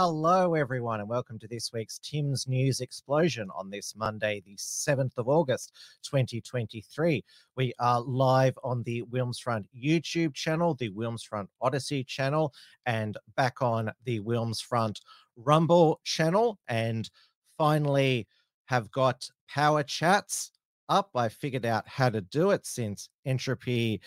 Hello, everyone, and welcome to this week's Tim's News Explosion on this Monday, the 7th of August, 2023. We are live on the Wilmsfront YouTube channel, the Wilmsfront Odysee channel, and back on the Wilmsfront Rumble channel. And finally, have got Power Chats up. I figured out how to do it since Entropy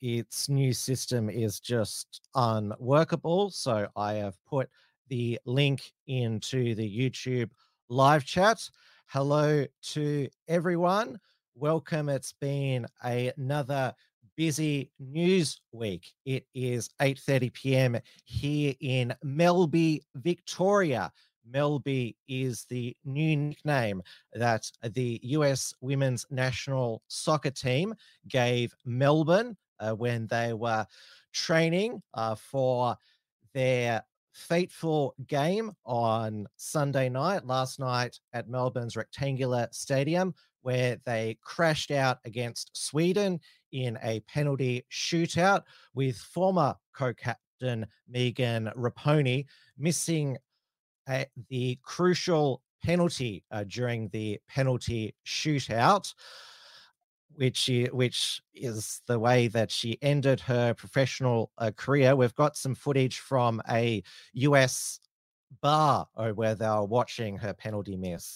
its new system is just unworkable. So I have put the link into the YouTube live chat. Hello to everyone. Welcome. It's been a, another busy news week. It is 8:30 p.m. here in Melby, Victoria. Melby is the new nickname that the US women's national soccer team gave Melbourne uh, when they were training uh, for their fateful game on Sunday night, last night at Melbourne's Rectangular Stadium, where they crashed out against Sweden in a penalty shootout with former co captain Megan Rapinoe missing the crucial penalty uh, during the penalty shootout which which is the way that she ended her professional uh, career. We've got some footage from a US bar uh, where they were watching her penalty miss.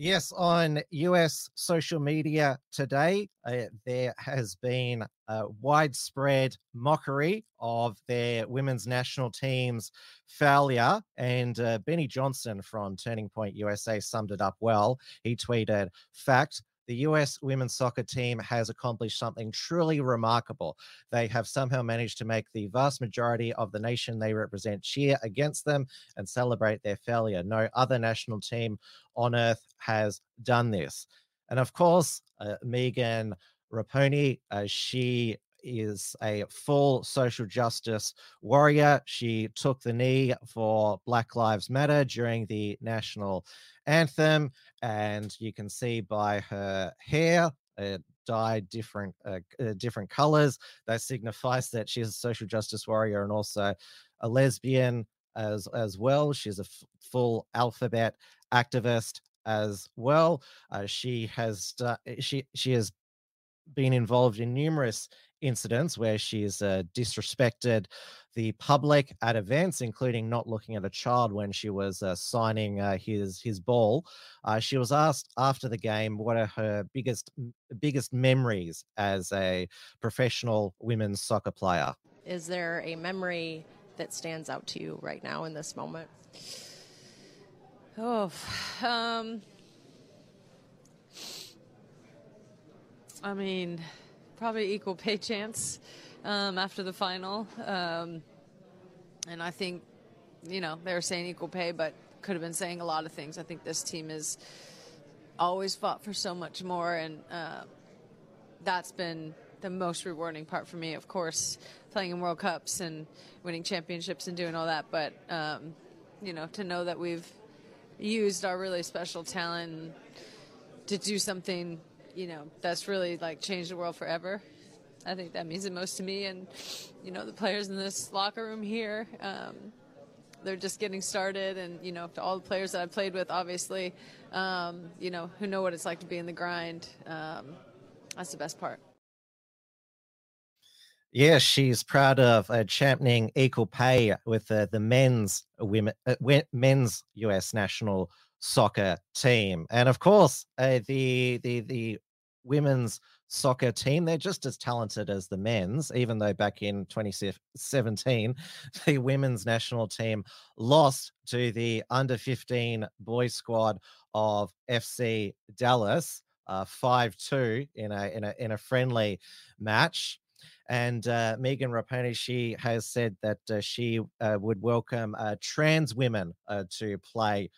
Yes, on US social media today, uh, there has been a widespread mockery of their women's national team's failure. And uh, Benny Johnson from Turning Point USA summed it up well. He tweeted, Fact, the US women's soccer team has accomplished something truly remarkable. They have somehow managed to make the vast majority of the nation they represent cheer against them and celebrate their failure. No other national team on earth has done this. And of course, uh, Megan Rapinoe, uh, she is a full social justice warrior. She took the knee for Black Lives Matter during the national anthem, and you can see by her hair. It dyed different uh, uh, different colors. That signifies that she's a social justice warrior and also a lesbian as as well. She's a f- full alphabet activist as well. Uh, she has uh, she she has been involved in numerous incidents where she's uh, disrespected the public at events, including not looking at a child when she was uh, signing uh, his his ball. Uh, she was asked after the game what are her biggest biggest memories as a professional women's soccer player. Is there a memory that stands out to you right now in this moment? Oh, um, I mean, probably equal pay chance um, after the final. Um, and I think, you know, they were saying equal pay, but could have been saying a lot of things. I think this team has always fought for so much more, and uh, that's been the most rewarding part for me. Of course, playing in World Cups and winning championships and doing all that, but um, you know, to know that we've used our really special talent to do something you know, that's really like changed the world forever. I think that means the most to me and, you know, the players in this locker room here. Um, they're just getting started, and you know, to all the players that I played with, obviously, um, you know, who know what it's like to be in the grind. Um, that's the best part. Yeah, she's proud of uh, championing equal pay with uh, the men's women uh, men's US national soccer team, and of course, uh, the the the women's soccer team. They're just as talented as the men's, even though back in 2017, the women's national team lost to the under 15 boys squad of FC Dallas. Uh, 5-2 in a in a in a friendly match and uh, Megan Rapinoe, she has said that uh, she uh, would welcome uh, trans women uh, to play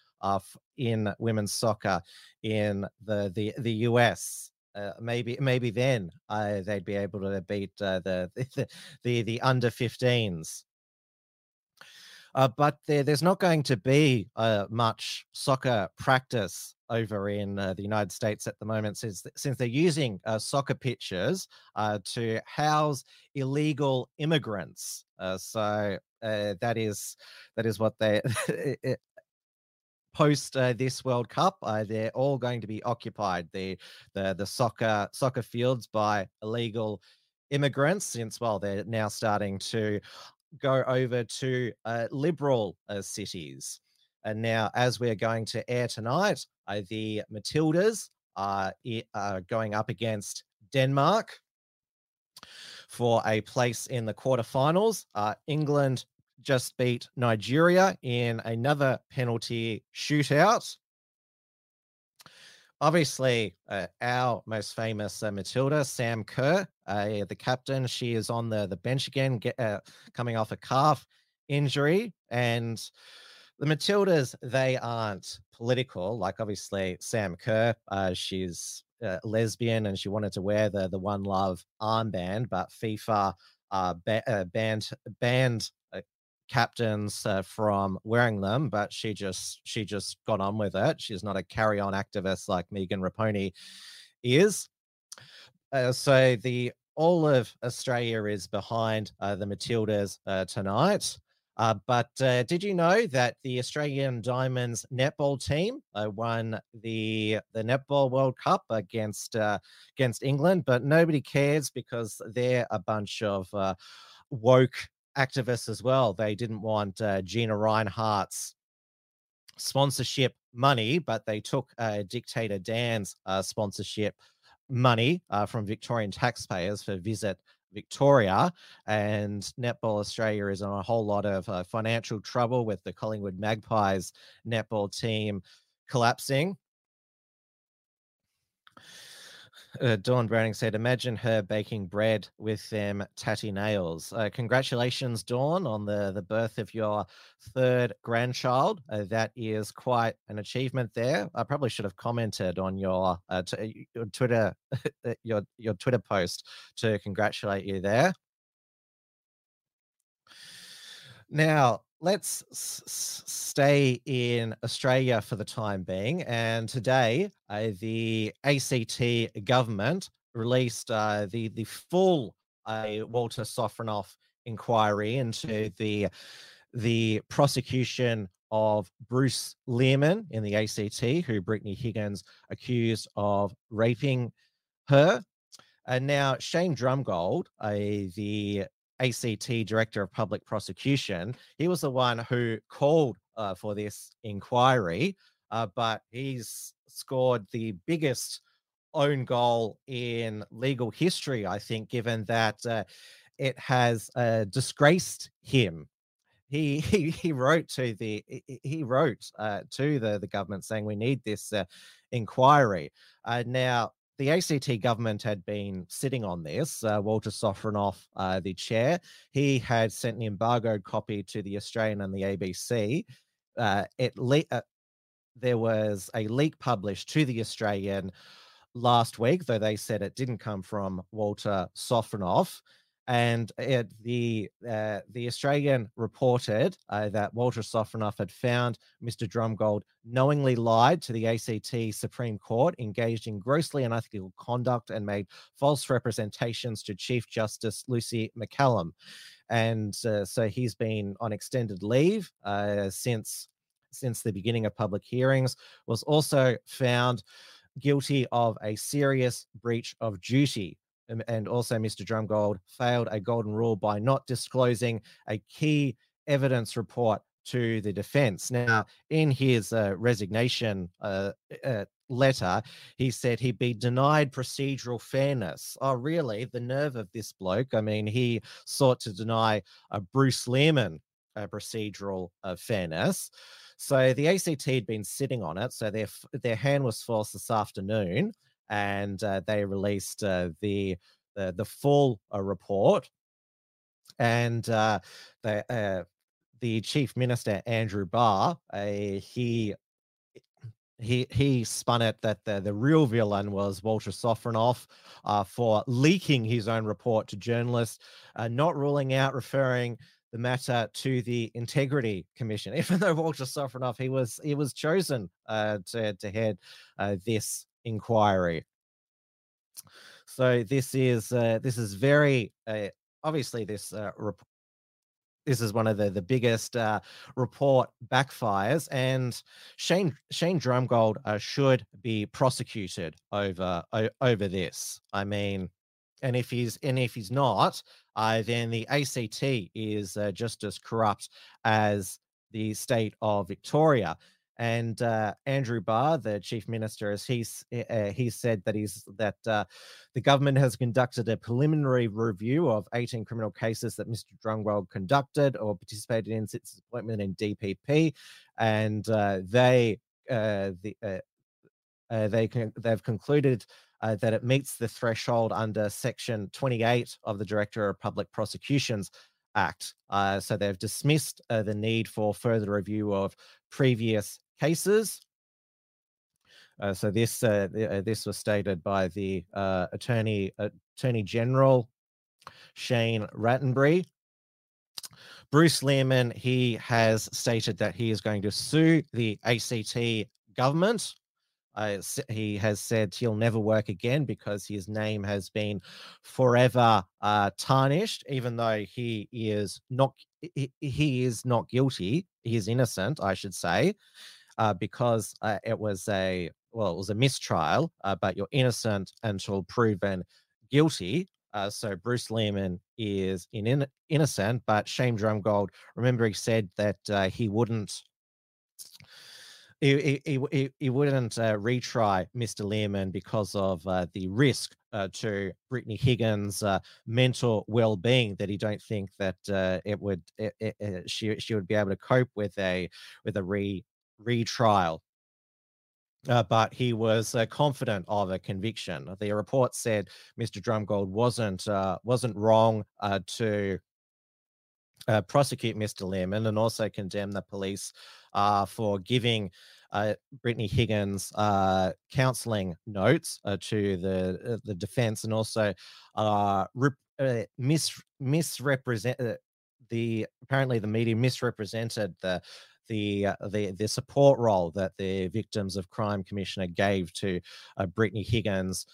in women's soccer in the the the US. Uh, maybe maybe then uh, they'd be able to beat uh, the, the the the under 15s. Uh, but there, there's not going to be uh, much soccer practice over in uh, the United States at the moment, since since they're using soccer pitches to house illegal immigrants. so that is that is what they post uh, this World Cup. Uh, they're all going to be occupied. The the the soccer soccer fields by illegal immigrants, since well they're now starting to go over to uh, liberal uh, cities. And now, as we're going to air tonight, uh, the Matildas are, are going up against Denmark for a place in the quarterfinals. Uh, England just beat Nigeria in another penalty shootout. Obviously, uh, our most famous uh, Matilda, Sam Kerr, uh, the captain, she is on the, the bench again, get, uh, coming off a calf injury. And the Matildas, they aren't political. Like, obviously, Sam Kerr, uh, she's uh, lesbian and she wanted to wear the, the One Love armband, but FIFA ba- banned, banned captains uh, from wearing them, but she just she just got on with it. She's not a carry on activist like Megan Rapinoe is. Uh, so the all of Australia is behind uh, the Matildas uh, tonight. Uh, but uh, did you know that the Australian Diamonds netball team won the the netball World Cup against against England? But nobody cares because they're a bunch of woke activists as well. They didn't want uh, Gina Rinehart's sponsorship money, but they took uh, dictator Dan's uh, sponsorship money uh, from Victorian taxpayers for Visit Victoria. And Netball Australia is in a whole lot of uh, financial trouble with the Collingwood Magpies netball team collapsing uh, Dawn Browning said, imagine her baking bread with them tatty nails. Uh, congratulations, Dawn, on the, the birth of your third grandchild. Uh, that is quite an achievement there. I probably should have commented on your, uh, t- your Twitter uh, your your Twitter post to congratulate you there. Now, let's s- stay in Australia for the time being. And today, uh, the ACT government released uh, the the full uh, Walter Sofronoff inquiry into the the prosecution of Bruce Lehrmann in the ACT, who Brittany Higgins accused of raping her. And now Shane Drumgold, the ACT Director of Public Prosecution. He was the one who called uh, for this inquiry, uh, but he's scored the biggest own goal in legal history, I think, given that uh, it has uh, disgraced him. He, he he wrote to the he wrote uh, to the the government saying we need this uh, inquiry. now the ACT government had been sitting on this. Uh, Walter Sofronoff, uh, the chair, he had sent an embargoed copy to the Australian and the ABC. Uh, it le- uh, there was a leak published to the Australian last week, though they said it didn't come from Walter Sofronoff and it, the uh, the Australian reported uh, that Walter Sofronoff had found Mr. Drumgold knowingly lied to the ACT Supreme Court, engaged in grossly unethical conduct, and made false representations to Chief Justice Lucy McCallum. And uh, so he's been on extended leave uh, since since the beginning of public hearings. Was also found guilty of a serious breach of duty and also Mr. Drumgold failed a golden rule by not disclosing a key evidence report to the defense. Now, in his uh, resignation uh, uh, letter, he said he'd be denied procedural fairness. Oh, really? The nerve of this bloke. I mean, he sought to deny uh, Bruce Lehrmann procedural uh, fairness. So the ACT had been sitting on it. So their their hand was forced this afternoon, and uh, they released uh, the, the the full uh, report. And uh, the the chief minister Andrew Barr, he he he spun it that the, the real villain was Walter Sofronoff uh, for leaking his own report to journalists, uh, not ruling out referring the matter to the Integrity Commission. Even though Walter Sofronoff he was he was chosen uh, to to head uh, this inquiry. So this is uh, this is very uh, obviously this uh, rep- this is one of the the biggest uh, report backfires, and Shane Shane Drumgold uh, should be prosecuted over o- over this. I mean, and if he's and if he's not, uh, then the ACT is uh, just as corrupt as the state of Victoria. And uh, Andrew Barr, the chief minister, as he's uh, he said that he's that uh, the government has conducted a preliminary review of 18 criminal cases that Mr. Drumgold conducted or participated in since his appointment in DPP, and uh, they uh, the uh, they can, they've concluded uh, that it meets the threshold under Section 28 of the Director of Public Prosecutions Act. Uh, so they've dismissed uh, the need for further review of previous cases. Uh, so this uh, uh, this was stated by the uh, attorney attorney general Shane Rattenbury. Bruce Lehrmann he has stated that he is going to sue the ACT government. He has said he'll never work again because his name has been forever uh, tarnished, even though he is not he, he is not guilty. He is innocent, I should say uh, because uh, it was a well, it was a mistrial, uh, but you're innocent until proven guilty. Uh, so Bruce Lehrmann is in, in, innocent, but Shane Drumgold, remember, he said that uh, he wouldn't. He, he, he, he wouldn't uh, retry Mr. Lehrmann because of the risk to Brittany Higgins' mental well-being. That he don't think that it would it, it, she she would be able to cope with a with a re retrial. Uh, but he was uh, confident of a conviction. The report said Mr. Drumgold wasn't uh, wasn't wrong uh, to uh, prosecute Mr. Lehrmann and also condemn the police uh, for giving Brittany Higgins counselling notes to the the defence and also rep- mis- misrepresent the apparently the media misrepresented the the uh, the the support role that the Victims of Crime Commissioner gave to uh, Brittany Higgins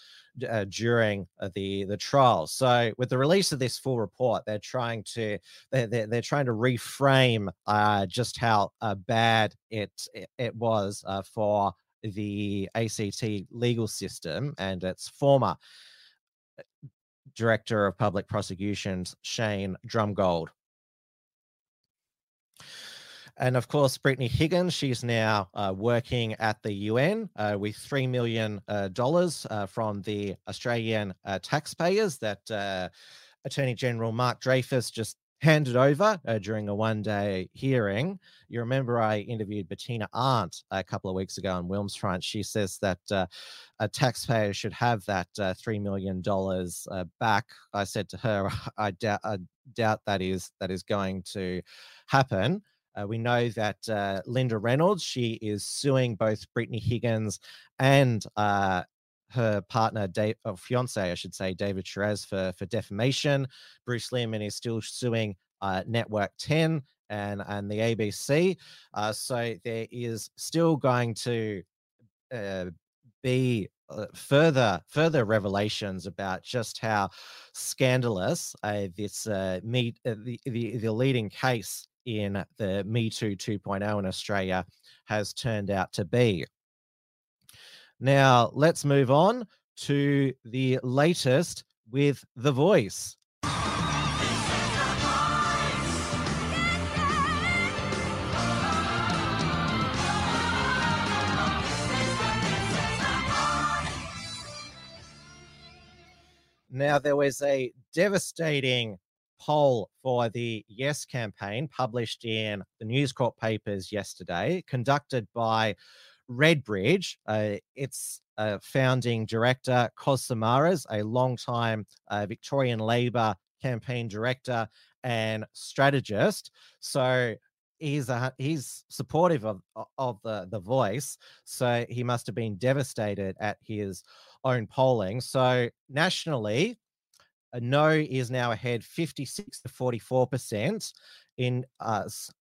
uh, during uh, the the trial. So with the release of this full report, they're trying to they're they're, they're trying to reframe uh, just how bad it it, it was for the ACT legal system and its former director of public prosecutions Shane Drumgold. And of course, Brittany Higgins, she's now uh, working at the UN uh, with $3 million uh, uh from the Australian uh, taxpayers that Attorney General Mark Dreyfus just handed over during a one day hearing. You remember I interviewed Bettina Arndt a couple of weeks ago on Wilms Front. She says that a taxpayer should have that $3 million back. I said to her, I doubt, I doubt that is that is going to happen. Uh, we know that uh, Linda Reynolds, she is suing both Brittany Higgins and uh, her partner, Dave, or fiance, I should say, David Sharaz for, for defamation. Bruce Lehrmann is still suing uh, Network 10 and, and the ABC. Uh, so there is still going to uh, be uh, further further revelations about just how scandalous uh, this uh, meet the, the the leading case in the Me Too 2.0 in Australia has turned out to be. Now, let's move on to the latest with The Voice. Now, there was a devastating poll for the Yes campaign published in the News Corp papers yesterday, conducted by Redbridge. Uh, its uh, founding director, Kos Samaras, a long-time uh, Victorian Labor campaign director and strategist. So he's he's supportive of of the the voice. So he must have been devastated at his own polling. So nationally, a no is now ahead 56 to 44 percent in us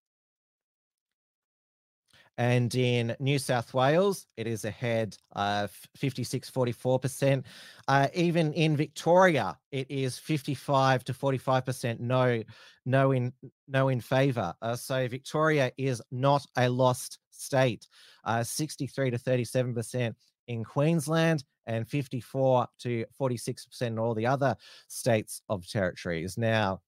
and in New South Wales, it is ahead uh, 56, 44%. Uh, even in Victoria, it is 55 to 45% no, no in, no in favour. Uh, so Victoria is not a lost state. Uh, 63 to 37% in Queensland and 54 to 46% in all the other states of territories. Now,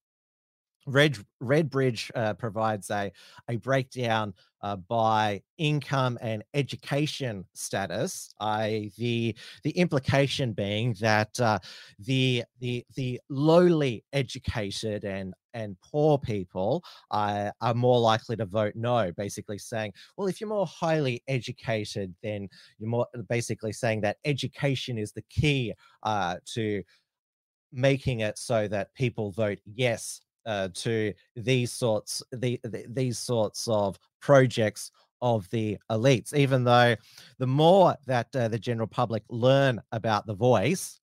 Red Redbridge uh, provides a a breakdown uh, by income and education status. I the the implication being that uh, the the the lowly educated and and poor people are more likely to vote no. Basically saying, well, if you're more highly educated, then you're more basically saying that education is the key uh, to making it so that people vote yes uh, to these sorts the, the, these sorts of projects of the elites even though the more that uh, the general public learn about the voice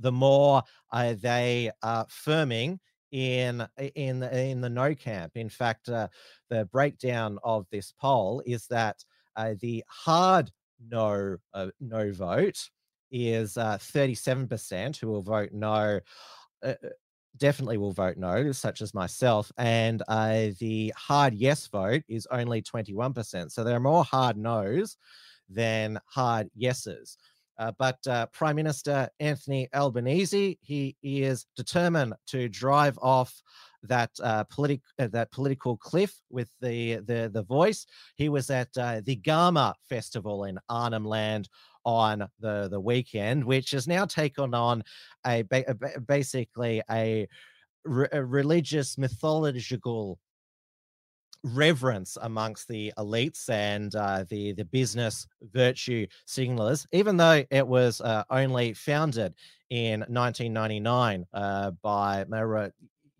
the more uh, they are firming in in in the no camp. In fact uh, the breakdown of this poll is that uh, the hard no uh, no vote is 37% who will vote no definitely will vote no, such as myself. And uh, the hard yes vote is only 21%. So there are more hard no's than hard yeses. Uh, but uh, Prime Minister Anthony Albanese, he, is determined to drive off that uh, uh, that political cliff with the the the voice. He was at uh, the Garma Festival in Arnhem Land on the the weekend, which has now taken on a, a basically a, re- a religious mythological reverence amongst the elites and uh, the the business virtue signalers, even though it was uh, only founded in 1999 uh, by Mara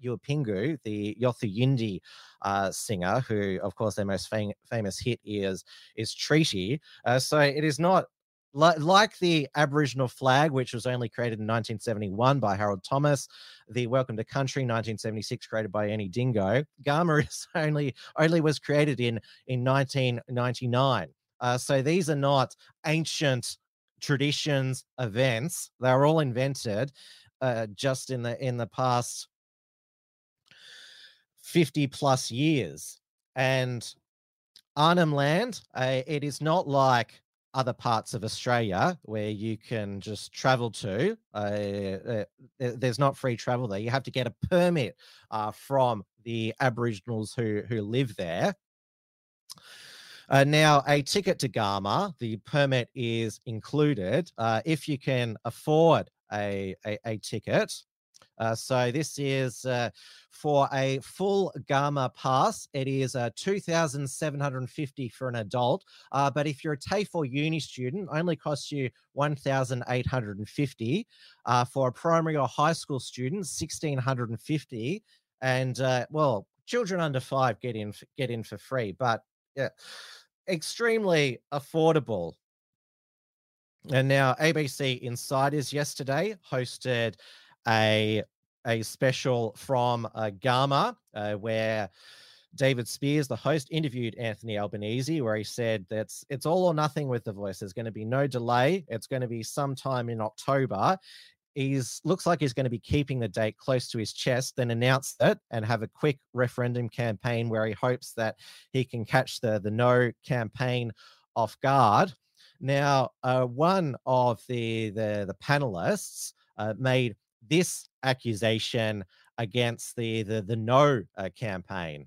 Yunupingu, the Yothu Yindi uh, singer, who, of course, their most fam- famous hit is is Treaty. Uh, so it is not like the Aboriginal flag, which was only created in 1971 by Harold Thomas, the Welcome to Country 1976 created by Ernie Dingo, Garma is only only was created in in 1999. Uh, so these are not ancient traditions, events. They are all invented uh, just in the in the past 50 plus years. And Arnhem Land, uh, it is not like other parts of Australia where you can just travel to. Uh, uh, there's not free travel there. You have to get a permit uh, from the Aboriginals who who live there. Uh, now, a ticket to Garma, the permit is included uh, if you can afford a, a, a ticket. Uh, so this is uh, for a full Garma pass. It is uh, 2,750 for an adult. Uh, but if you're a TAFE or uni student, only costs you 1,850. Uh, for a primary or high school student, 1,650. And uh, well, children under five get in get in for free. But yeah, extremely affordable. And now ABC Insiders yesterday hosted a a special from uh, Garma uh, where David Speers, the host, interviewed Anthony Albanese, where he said that it's all or nothing with the voice. There's going to be no delay. It's going to be sometime in October. He's looks like he's going to be keeping the date close to his chest, then announce it and have a quick referendum campaign where he hopes that he can catch the the no campaign off guard. Now, uh, one of the the, the panelists uh, made this accusation against the the, the no uh, campaign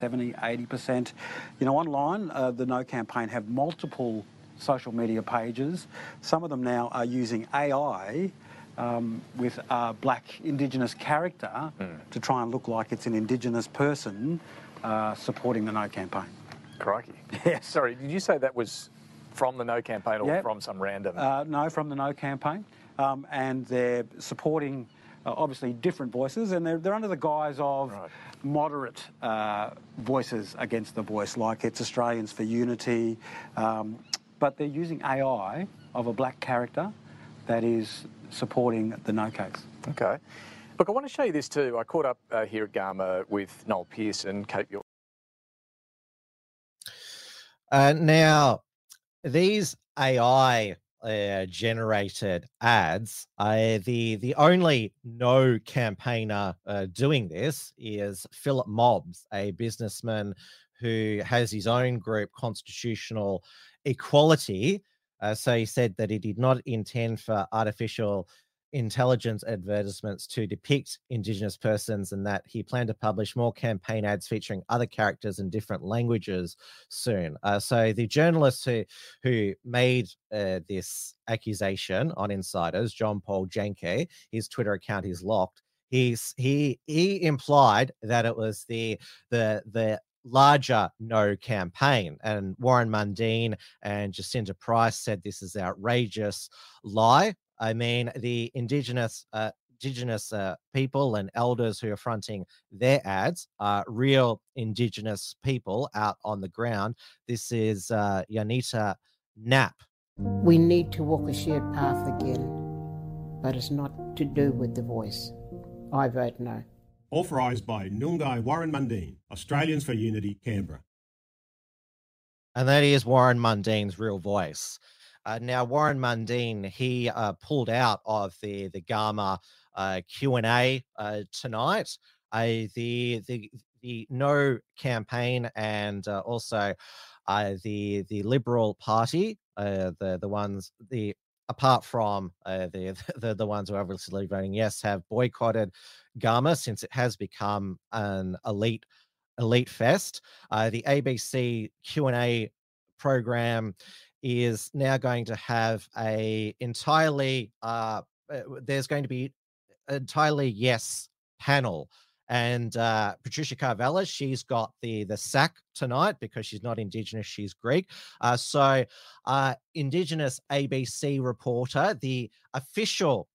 70 80% you know online uh, the no campaign have multiple social media pages. Some of them now are using AI um, with a black Indigenous character to try and look like it's an Indigenous person uh, supporting the No campaign. Crikey. yeah Sorry, did you say that was from the No campaign or Yep. from some random? Uh, no, from the No campaign. Um, and they're supporting uh, obviously different voices, and they're, they're under the guise of Right. moderate uh, voices against the voice, like it's Australians for Unity. Um, but they're using AI of a black character that is supporting the No case. Okay. Look, I want to show you this too. I caught up uh, here at Garma with Noel Pearson, Cape York. Uh, now, these AI uh, generated ads, uh, the the only no campaigner uh, doing this is Philip Mobbs, a businessman who has his own group, Constitutional Equality. Uh, so he said that he did not intend for artificial intelligence advertisements to depict Indigenous persons and that he planned to publish more campaign ads featuring other characters in different languages soon. Uh, so the journalist who who made uh, this accusation on insiders, John Paul Janke, his Twitter account is locked. He's he he implied that it was the the the larger no campaign and warren mundine and jacinta price said this is outrageous lie I mean, the indigenous uh, indigenous uh, people and elders who are fronting their ads are real indigenous people out on the ground. This is uh, Yanita Knapp. We need to walk a shared path again, but it's not to do with the voice. I vote no. Authorised by Nyunggai Warren Mundine, Australians for Unity, Canberra. and that is Warren Mundine's real voice. Uh, now, Warren Mundine, he uh, pulled out of the the Garma uh, Q and A uh, tonight. The the the No campaign and uh, also uh, the the Liberal Party, the the ones the apart from the, the the ones who are obviously voting yes, have boycotted Garma since it has become an elite elite fest. The ABC Q and A program is now going to have a entirely uh, uh, there's going to be entirely yes panel and uh, Patricia Karvelas, she's got the the sack tonight because she's not Indigenous, she's Greek. Uh, so, uh, Indigenous ABC reporter, the official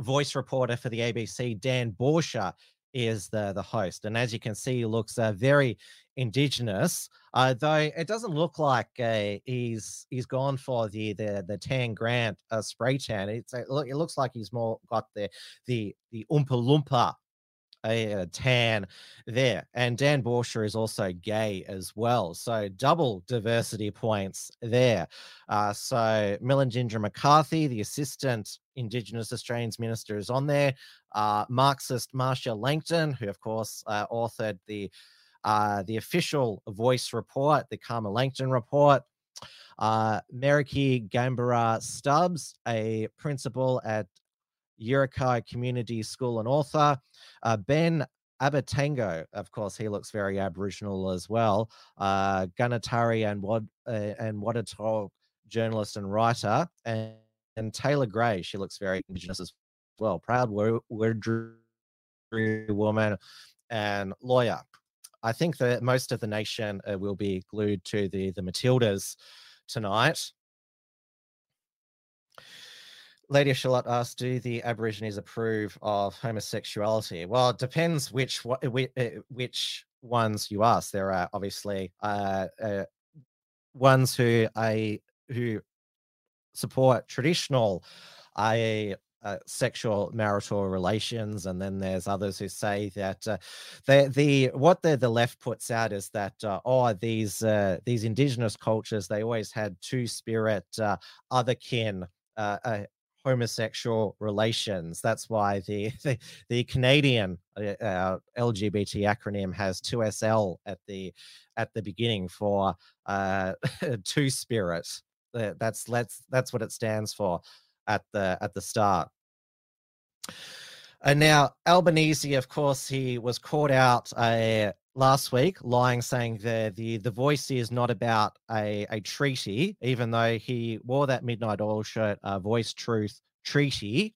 voice reporter for the ABC, Dan Bourchier, is the the host, and as you can see, looks uh, very Indigenous. Uh, though it doesn't look like uh, he's he's gone for the the the tan Grant uh, spray tan. It's uh, it looks like he's more got the the the Oompa Loompa a, tan there. And Dan Bourchier is also gay as well. So double diversity points there. Uh, so Malarndirri McCarthy, the assistant Indigenous Australians minister, is on there. Uh, Marxist Marcia Langton, who of course uh, authored the uh, the official voice report, the Calma Langton report. Uh, Meriki Gambara Stubbs, a principal at Yirrkala Community School and author. Uh, ben Abbatangelo, of course, he looks very Aboriginal as well. Uh, Gunatari and Wad uh, and Wadatok journalist and writer, and, and Taylor Gray, she looks very Indigenous as well. Proud Wiradjuri woman and lawyer. I think that most of the nation uh, will be glued to the the Matildas tonight. Lady Charlotte asked, "Do the Aborigines approve of homosexuality?" Well, it depends which whi- uh, which ones you ask. There are obviously uh, uh, ones who I who support traditional I uh, sexual marital relations, and then there's others who say that uh, the the what the the left puts out is that uh, oh these uh, these indigenous cultures they always had two spirit uh, other kin. Uh, uh, homosexual relations that's why the the, the canadian uh, lgbt acronym has 2sl at the at the beginning for uh two spirit that's that's that's what it stands for at the at the start and now Albanese, of course, he was caught out uh, last week, lying, saying the the the voice is not about a a treaty, even though he wore that midnight oil shirt, uh, voice truth treaty,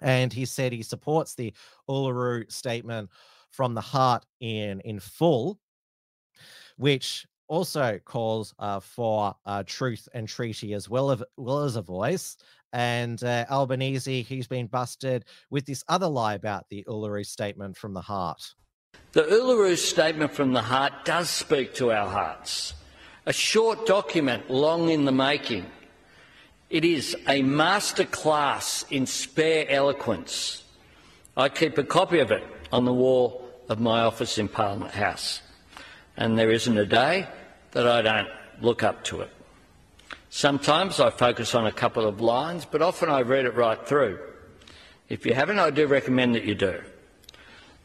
and he said he supports the Uluru statement from the heart in in full, which also calls uh, for uh, truth and treaty as well, as well as a voice. And uh, Albanese, he's been busted with this other lie about the Uluru statement from the heart. The Uluru Statement from the Heart does speak to our hearts. A short document, long in the making. It is a masterclass in spare eloquence. I keep a copy of it on the wall of my office in Parliament House, and there isn't a day that I don't look up to it. Sometimes I focus on a couple of lines, but often I read it right through. If you haven't, I do recommend that you do.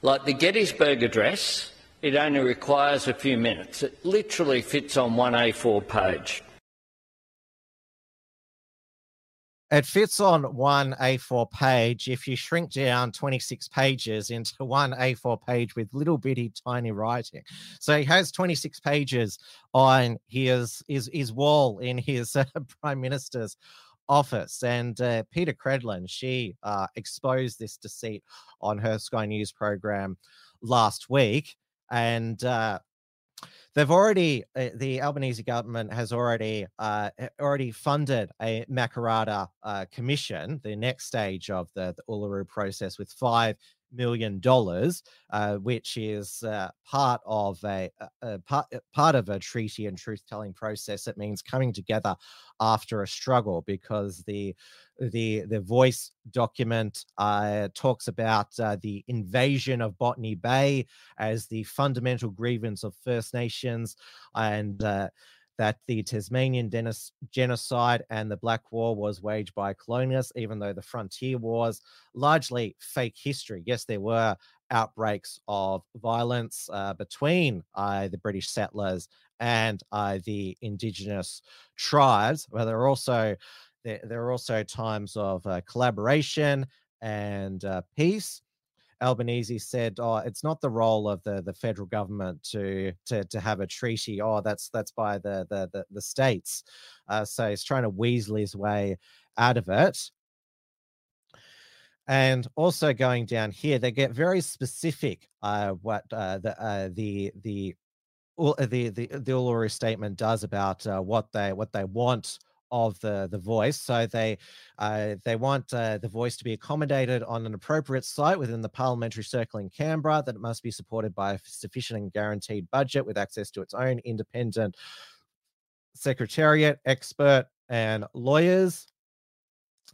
Like the Gettysburg Address, it only requires a few minutes. It literally fits on one A4 page. It fits on one A4 page if you shrink down 26 pages into one A4 page with little bitty tiny writing. So he has 26 pages on his his, his wall in his uh, prime minister's office. And uh, Peta Credlin, she uh, exposed this deceit on her Sky News program last week. And uh, they've already, uh, the Albanese government has already uh, already funded a Makarrata uh, commission, the next stage of the, the Uluru process, with five million dollars, uh, which is uh, part of a, a, part part of a treaty and truth telling process. It means coming together after a struggle because the the the voice document uh, talks about uh, the invasion of Botany Bay as the fundamental grievance of First Nations and uh, that the Tasmanian genocide and the Black War was waged by colonialists, even though the frontier wars largely fake history. Yes, there were outbreaks of violence uh, between uh, the British settlers and uh, the indigenous tribes, but there are also there, there are also times of uh, collaboration and uh, peace. Albanese said, "Oh, it's not the role of the the federal government to to to have a treaty. Oh, that's that's by the the the, the states." Uh, so he's trying to weasel his way out of it. And also going down here, they get very specific. Uh, what uh, the uh, the the the the the Uluru statement does about uh, what they what they want of the the voice. So they uh, they want uh, the voice to be accommodated on an appropriate site within the parliamentary circle in Canberra. That it must be supported by a sufficient and guaranteed budget with access to its own independent secretariat, expert, and lawyers.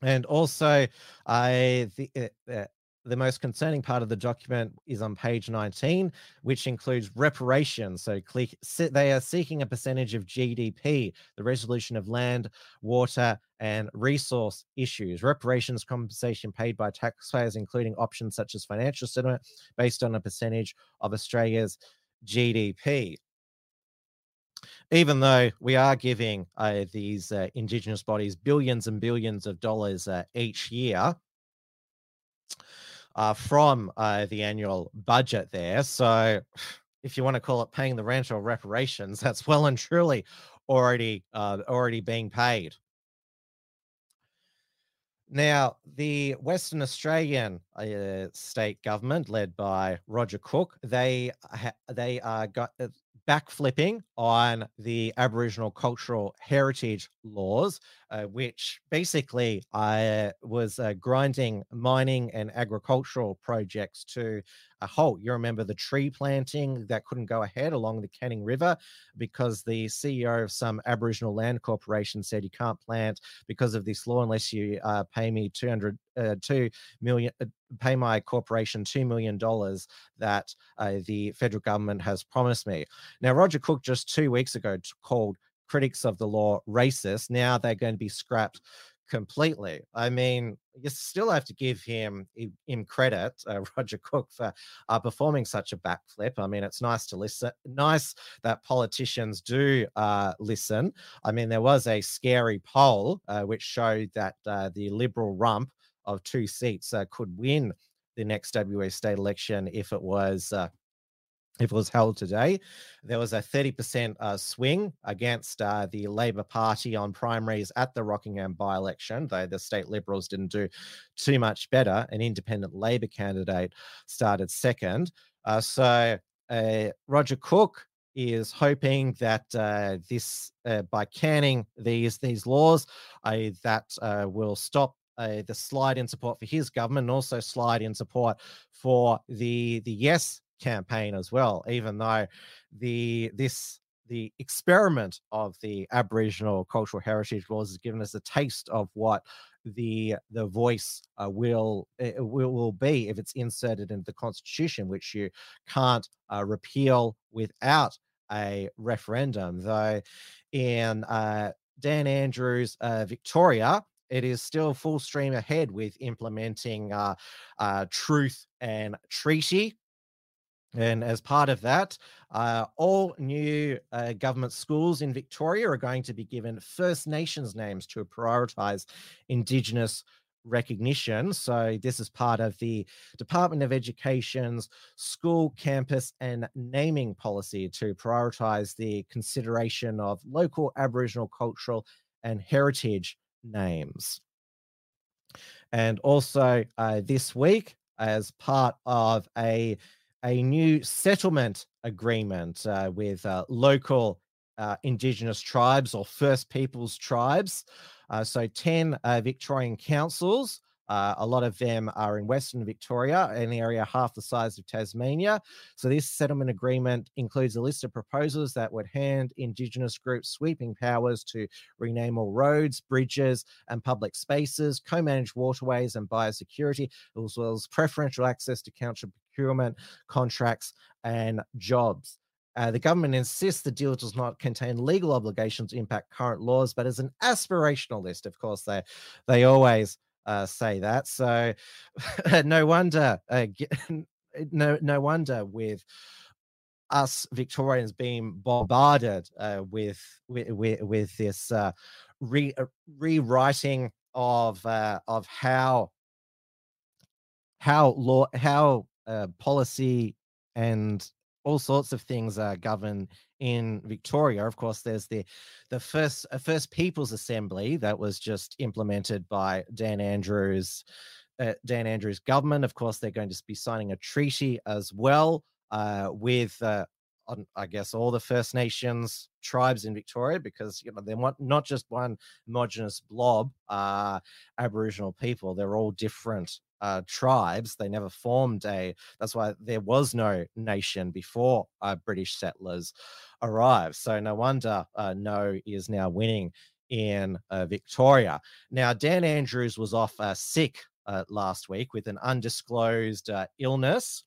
And also, uh, the, uh, the most concerning part of the document is on page 19, which includes reparations. So click, they are seeking a percentage of GDP, the resolution of land, water, and resource issues. Reparations compensation paid by taxpayers, including options such as financial settlement, based on a percentage of Australia's GDP. Even though we are giving uh, these uh, Indigenous bodies billions and billions of dollars uh, each year, uh, from uh, the annual budget there. So, if you want to call it paying the rent or reparations, that's well and truly already uh, already being paid. Now, the Western Australian uh, state government, led by Roger Cook, they ha- they are got, uh, backflipping on the Aboriginal cultural heritage laws, uh, which basically I was uh, grinding mining and agricultural projects to a halt. You remember the tree planting that couldn't go ahead along the Canning River because the CEO of some Aboriginal land corporation said you can't plant because of this law unless you uh, pay me 200 uh, 2 million uh, pay my corporation $2 million that uh, the federal government has promised me. Now, Roger Cook just two weeks ago called critics of the law racist. Now they're going to be scrapped completely. I mean, you still have to give him him credit, uh, Roger Cook, for uh, performing such a backflip. I mean, it's nice to listen. Nice that politicians do uh, listen. I mean, there was a scary poll uh, which showed that uh, the Liberal rump of two seats uh, could win the next WA state election if it was if it was held today, there was a 30% uh, swing against uh, the Labor Party on primaries at the Rockingham by election, though the state Liberals didn't do too much better. An independent Labor candidate started second. Uh, so uh, Roger Cook is hoping that uh, this, uh, by canning these these laws, that will stop uh, the slide in support for his government and also slide in support for the the yes campaign as well, even though the this the experiment of the Aboriginal cultural heritage laws has given us a taste of what the the voice uh, will, uh, will will be if it's inserted into the constitution, which you can't uh, repeal without a referendum. Though in uh, Dan Andrews' uh, Victoria, it is still full stream ahead with implementing uh, uh, truth and treaty and as part of that, uh, all new uh, government schools in Victoria are going to be given First Nations names to prioritize Indigenous recognition. So, this is part of the Department of Education's school, campus, and naming policy to prioritize the consideration of local Aboriginal cultural and heritage names. And also, uh, this week, as part of a a new settlement agreement uh, with uh, local uh, Indigenous tribes or First Peoples tribes. Uh, so, 10 uh, Victorian councils uh, a lot of them are in Western Victoria, an area half the size of Tasmania. So, this settlement agreement includes a list of proposals that would hand Indigenous groups sweeping powers to rename all roads, bridges, and public spaces, co manage waterways and biosecurity, as well as preferential access to council procurement, contracts, and jobs. Uh, the government insists the deal does not contain legal obligations to impact current laws, but as an aspirational list. Of course, they they always uh, say that. So no wonder, uh, no no wonder with us Victorians being bombarded uh, with, with with this uh, re- uh, rewriting of uh, of how how law how uh, policy and all sorts of things are governed in Victoria. Of course, there's the the first uh, First People's Assembly that was just implemented by Dan Andrews. Uh, Dan Andrews' government. Of course, they're going to be signing a treaty as well uh, with, uh, on, I guess, all the First Nations tribes in Victoria because you know they're not, just one homogenous blob, uh, Aboriginal people. They're all different uh, tribes. They never formed a. That's why there was no nation before uh, British settlers arrived. So no wonder uh, No is now winning in uh, Victoria. Now Dan Andrews was off uh, sick uh, last week with an undisclosed illness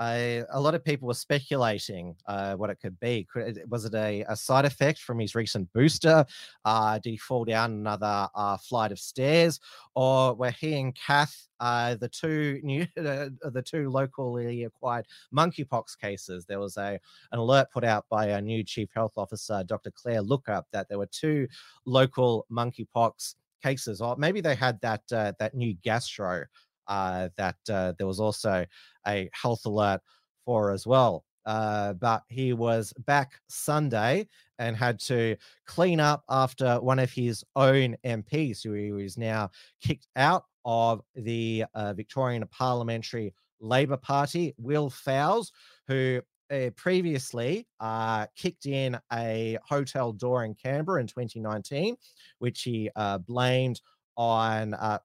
uh, a lot of people were speculating uh, what it could be. Was it a, a, side effect from his recent booster? Uh, did he fall down another uh, flight of stairs, or were he and Kath uh, the two new the two locally acquired monkeypox cases? There was a an alert put out by our new chief health officer, Dr. Clare Looker, that there were two local monkeypox cases, or maybe they had that uh, that new gastro uh, that uh, there was also a health alert for as well. Uh, but he was back Sunday and had to clean up after one of his own MPs, who he was now kicked out of the uh, Victorian Parliamentary Labor Party, Will Fowles, who uh, previously uh, kicked in a hotel door in Canberra in 2019, which he uh, blamed on uh,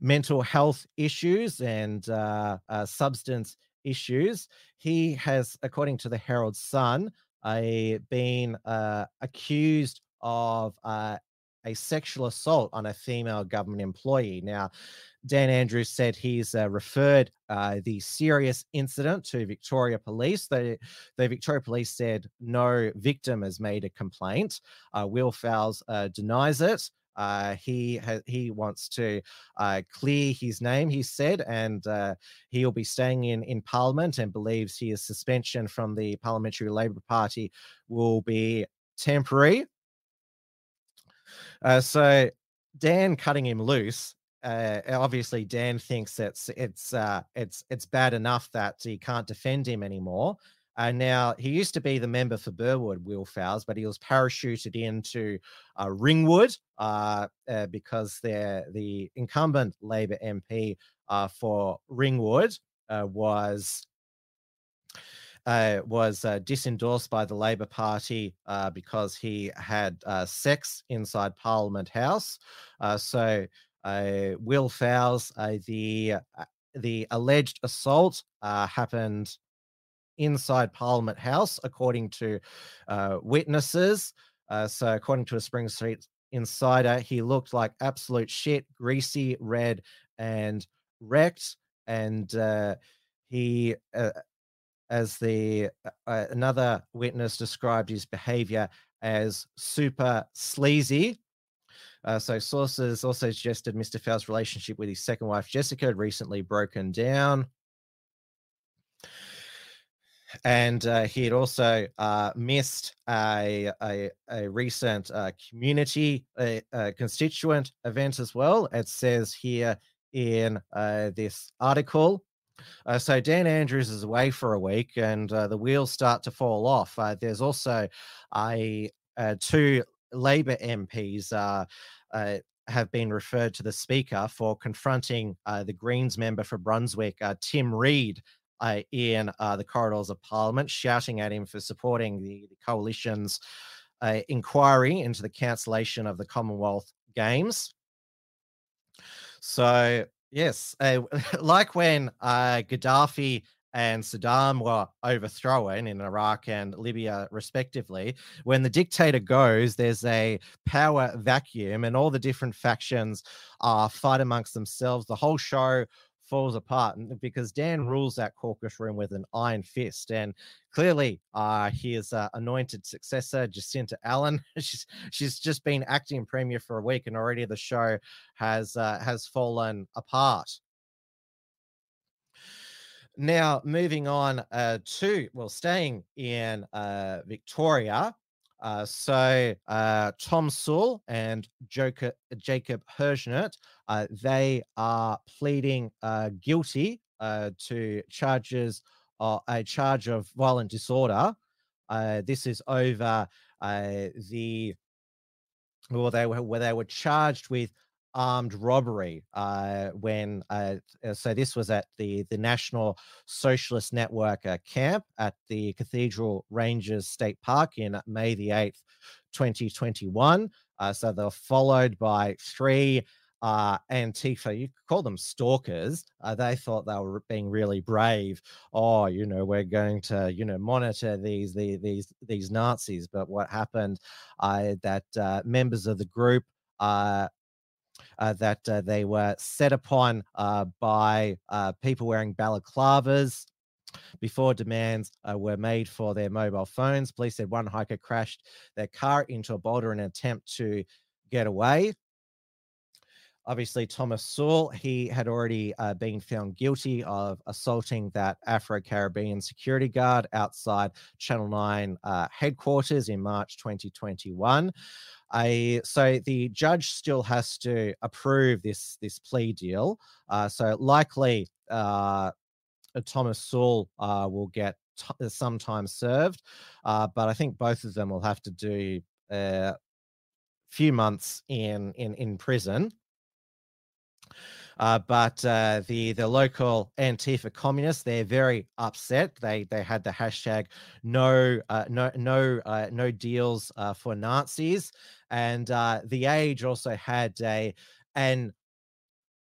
mental health issues and uh, uh, substance issues. He has, according to the Herald Sun, uh, been accused of uh, a sexual assault on a female government employee. Now, Dan Andrews said he's uh, referred uh, the serious incident to Victoria Police. The, the Victoria Police said no victim has made a complaint. Will Fowles denies it. Uh, he ha- he wants to uh, clear his name, he said, and uh, he'll be staying in in Parliament and believes his suspension from the Parliamentary Labor Party will be temporary. Uh, so Dan cutting him loose uh, obviously Dan thinks it's it's uh, it's it's bad enough that he can't defend him anymore. Uh, now he used to be the member for Burwood, Will Fowles, but he was parachuted into uh, Ringwood uh, uh because they're the incumbent Labor MP uh, for Ringwood uh, was was disendorsed by the Labor Party because he had sex inside Parliament House. so Will Fowles, the the alleged assault happened inside Parliament House, according to witnesses. so, according to a Spring Street insider, he looked like absolute shit, greasy, red, and wrecked. And uh, he uh, as the uh, uh, another witness described his behavior as super sleazy. Uh, so sources also suggested Mr. Fowles' relationship with his second wife Jessica had recently broken down. And uh, he had also uh, missed a, a, a recent uh, community constituent event as well. It says here in this article uh, so Dan Andrews is away for a week, and uh, the wheels start to fall off. Uh, there's also a uh, two Labor MPs uh, uh, have been referred to the Speaker for confronting the Greens member for Brunswick, Tim Read, in the corridors of Parliament, shouting at him for supporting the, the coalition's inquiry into the cancellation of the Commonwealth Games. So Yes, uh, like when uh, Gaddafi and Saddam were overthrown in Iraq and Libya, respectively. When the dictator goes, there's a power vacuum, and all the different factions uh, fight amongst themselves. The whole show falls apart because Dan rules that caucus room with an iron fist. And clearly, uh, his uh, anointed successor, Jacinta Allan, she's, she's just been acting premier for a week, and already the show has uh, has fallen apart. Now, moving on uh, to, well, staying in uh, Victoria, uh, so uh, Tom Sewell and Joker, Jacob, Jacob uh, they are pleading uh, guilty uh, to charges, a charge of violent disorder. Uh, this is over the well, they were where they were charged with armed robbery uh, when uh, uh, so this was at the the National Socialist Network uh, camp at the Cathedral Rangers State Park in May the 8th 2021 uh, so they're followed by three uh, Antifa, you could call them stalkers. Uh, they thought they were being really brave. Oh, you know, we're going to, you know, monitor these these these, these Nazis. But what happened? Uh, that uh, members of the group uh, uh, that uh, they were set upon uh, by uh, people wearing balaclavas. Before demands uh, were made for their mobile phones, police said one hiker crashed their car into a boulder in an attempt to get away. Obviously, Thomas Sewell, he had already uh, been found guilty of assaulting that Afro Caribbean security guard outside Channel 9 uh, headquarters in March 2021. I, so the judge still has to approve this this plea deal. Uh, so likely, uh, Thomas Sewell uh, will get t- some time served, uh, but I think both of them will have to do a uh, few months in in in prison. Uh, but uh, the the local Antifa communists they're very upset. They they had the hashtag no uh, no no uh, no deals uh, for Nazis, and uh, the Age also had a an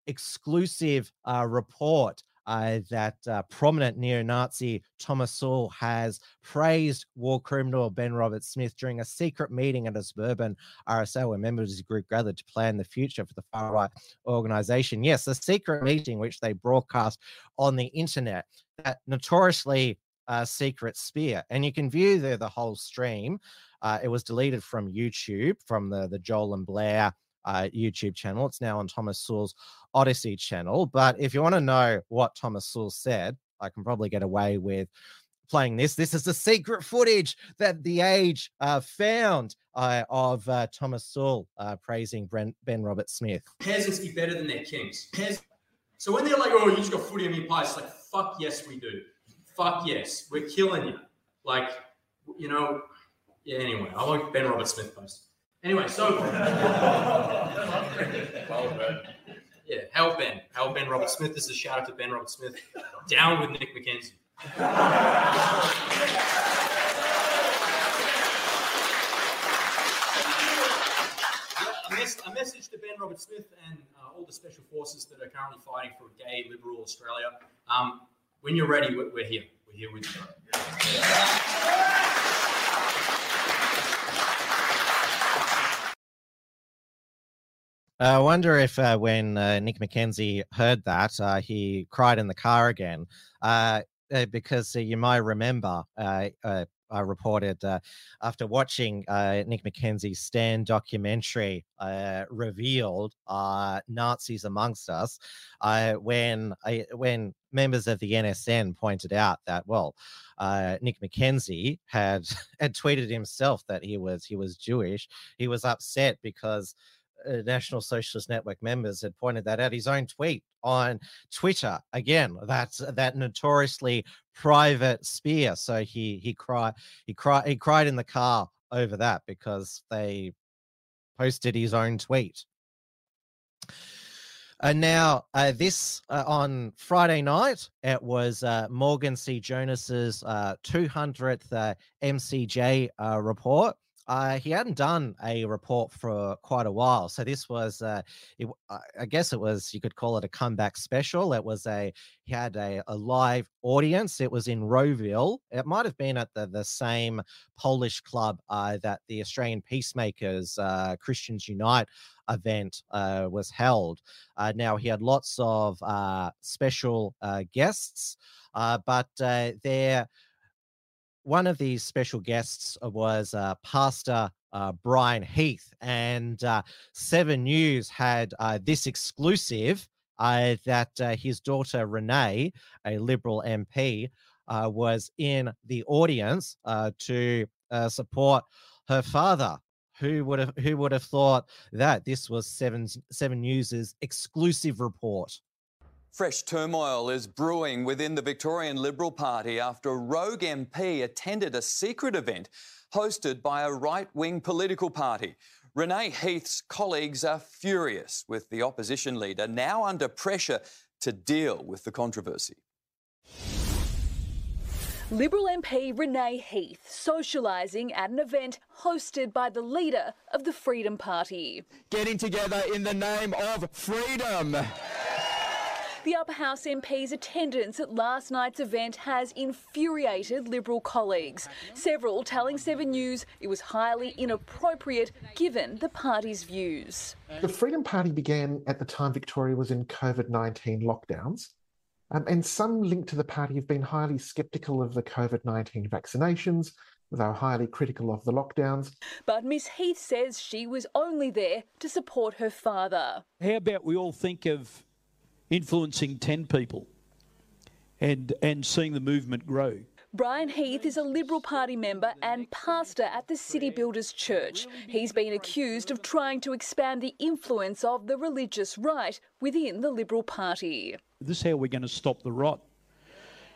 exclusive report uh, that uh, prominent neo Nazi Thomas Sewell has praised war criminal Ben Roberts-Smith during a secret meeting at a suburban RSL where members of the group gathered to plan the future for the far right organization. Yes, a secret meeting which they broadcast on the internet, that notoriously uh, secret spear. And you can view the, the whole stream. Uh, it was deleted from YouTube, from the, the Joel and Blair uh, YouTube channel. It's now on Thomas Sewell's Odysee channel. But if you want to know what Thomas Sewell said, I can probably get away with playing this. This is the secret footage that The Age uh, found uh, of uh, Thomas Sewell uh, praising Brent, Ben Roberts-Smith. Peasants be better than their kings. Pez- so when they're like, oh, you just got footy on your pie, it's like, fuck yes, we do. Fuck yes, we're killing you. Like, you know, yeah, anyway, I like Ben Roberts-Smith post. Anyway, so. Yeah, help Ben. Help Ben Roberts-Smith. This is a shout out to Ben Roberts-Smith. Down with Nick McKenzie. a, mes- a message to Ben Roberts-Smith and uh, all the special forces that are currently fighting for a gay liberal Australia. Um, when you're ready, we're, we're here. We're here with you. I wonder if uh, when uh, Nick McKenzie heard that, uh, he cried in the car again. Uh, uh, because uh, you might remember, uh, uh, I reported uh, after watching uh, Nick McKenzie's Stan documentary uh, revealed uh, Nazis amongst us, uh, when when members of the NSN pointed out that well, uh, Nick McKenzie had had tweeted himself that he was he was Jewish. He was upset because uh, National Socialist Network members had pointed that out. His own tweet on Twitter again. That's that notoriously private spear. So he he cried he cried he cried in the car over that because they posted his own tweet. And now, uh, this uh, on Friday night, it was uh, Morgan C. Jonas's uh, 200th uh, MCJ uh, report. Uh, he hadn't done a report for quite a while, so this was, uh, it, I guess it was, you could call it a comeback special. It was a he had a, a live audience. It was in Rowville. It might have been at the the same Polish club uh, that the Australian Peacemakers uh, Christians Unite event uh, was held. Uh, now he had lots of uh, special uh, guests, uh, but uh, there one of these special guests was uh, Pastor uh, Brian Heath, and uh, Seven News had uh, this exclusive uh, that uh, his daughter Renee, a Liberal MP, uh, was in the audience uh, to uh, support her father. Who would have Who would have thought that this was Seven Seven News's exclusive report? Fresh turmoil is brewing within the Victorian Liberal Party after a rogue MP attended a secret event hosted by a right wing political party. Renee Heath's colleagues are furious with the opposition leader now under pressure to deal with the controversy. Liberal MP Renee Heath socialising at an event hosted by the leader of the Freedom Party. Getting together in the name of freedom. The Upper House MP's attendance at last night's event has infuriated Liberal colleagues, several telling Seven News it was highly inappropriate given the party's views. The Freedom Party began at the time Victoria was in COVID 19 lockdowns. Um, and some linked to the party have been highly sceptical of the COVID 19 vaccinations. They were highly critical of the lockdowns. But Miss Heath says she was only there to support her father. How about we all think of influencing 10 people and, and seeing the movement grow? Brian Heath is a Liberal Party member and pastor at the City Builders Church. He's been accused of trying to expand the influence of the religious right within the Liberal Party. This is how we're going to stop the rot.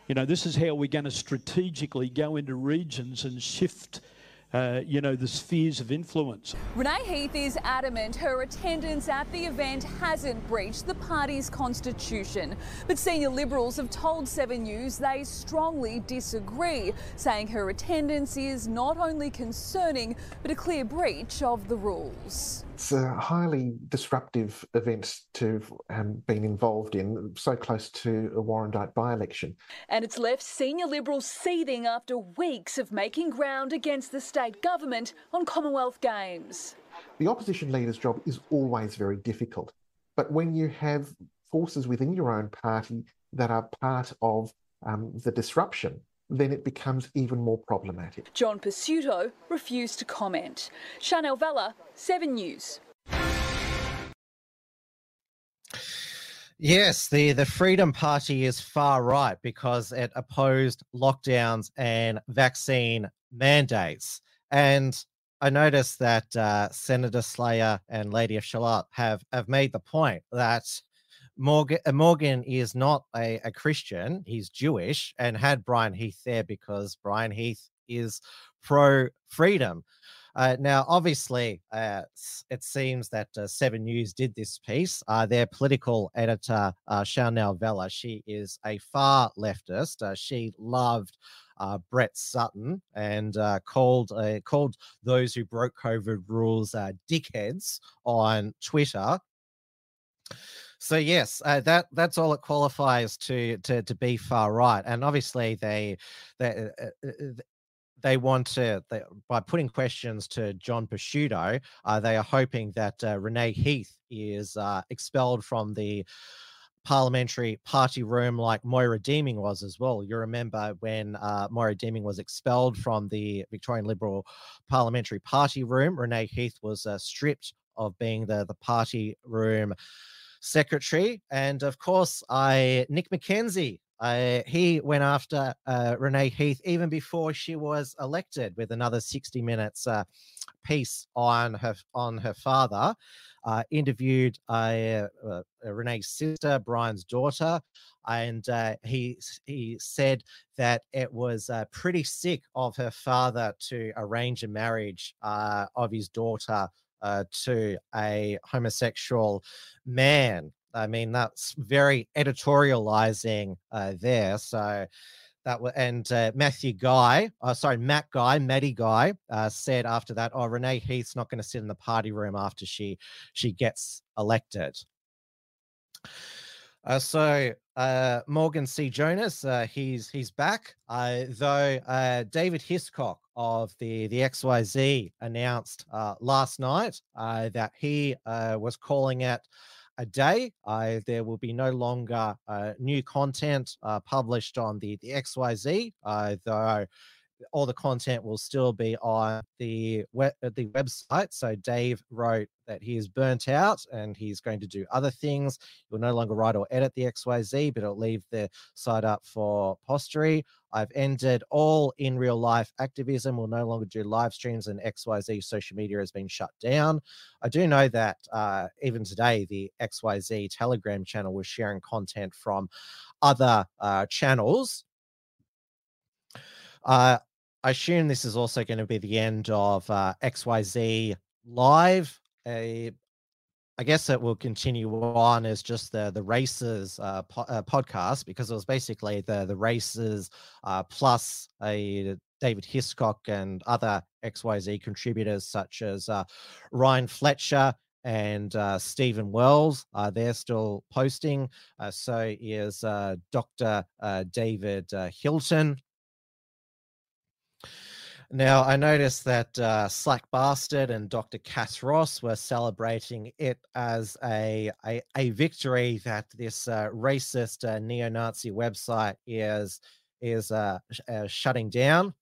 You know, this is how we're going to strategically go into regions and shift, uh, you know, the spheres of influence. Renee Heath is adamant her attendance at the event hasn't breached the party's constitution. But senior Liberals have told 7 News they strongly disagree, saying her attendance is not only concerning, but a clear breach of the rules. It's a highly disruptive event to have um, been involved in, so close to a Warrandyte by election. And it's left senior Liberals seething after weeks of making ground against the state government on Commonwealth Games. The opposition leader's job is always very difficult. But when you have forces within your own party that are part of um, the disruption, then it becomes even more problematic. John Pesutto refused to comment. Chanel Vella, 7 News. Yes, the, the Freedom Party is far right because it opposed lockdowns and vaccine mandates. And I noticed that uh, Senator Slayer and Lady of Shalott have, have made the point that Morgan, uh, Morgan is not a, a Christian, he's Jewish, and had Brian Heath there because Brian Heath is pro freedom. Uh, now, obviously, uh, it seems that uh, Seven News did this piece. Uh, their political editor, uh, Chanel Vella, she is a far leftist. Uh, she loved Brett Sutton and called called those who broke COVID rules dickheads on Twitter. So yes, uh, that that's all it qualifies to to to be far right, and obviously they they uh, they want to they, by putting questions to John Pesutto, uh, they are hoping that uh, Renee Heath is uh, expelled from the parliamentary party room like Moira Deeming was as well. You remember when uh, Moira Deeming was expelled from the Victorian Liberal parliamentary party room, Renee Heath was uh, stripped of being the, the party room secretary. And of course, I Nick McKenzie I, he went after uh, Renee Heath even before she was elected with another 60 minutes uh, piece on her on her father. Uh, interviewed uh, uh, Renee's sister, Brian's daughter, and he he said that it was pretty sick of her father to arrange a marriage of his daughter to a homosexual man. I mean, that's very editorializing uh, there. So that was, and uh, Matthew Guy, uh, sorry, Matt Guy, Maddie Guy, uh, said after that, "Oh, Renee Heath's not going to sit in the party room after she she gets elected." Uh, so uh, Morgan C. Jonas, uh, he's he's back. Uh, though uh, David Hiscock of the the XYZ announced uh, last night uh, that he uh, was calling it a day. Uh, there will be no longer uh, new content uh, published on the, the XYZ, though all the content will still be on the web, the website. So Dave wrote that he is burnt out and he's going to do other things. He'll no longer write or edit the XYZ, but it'll leave the site up for posterity. I've ended all in real life activism. We'll no longer do live streams and XYZ social media has been shut down. I do know that uh, even today, the XYZ Telegram channel was sharing content from other uh, channels uh, I assume this is also going to be the end of uh, XYZ Live. A, I guess it will continue on as just the the races uh, po- uh, podcast because it was basically the the races uh, plus a David Hiscock and other XYZ contributors such as uh, Ryan Fletcher and uh, Stephen Wells. Uh, they're still posting. So is Dr. David Hilton now, I noticed that uh, Slack Bastard and Dr. Cass Ross were celebrating it as a, a, a victory that this uh, racist uh, neo Nazi website is, is uh, sh- uh, shutting down.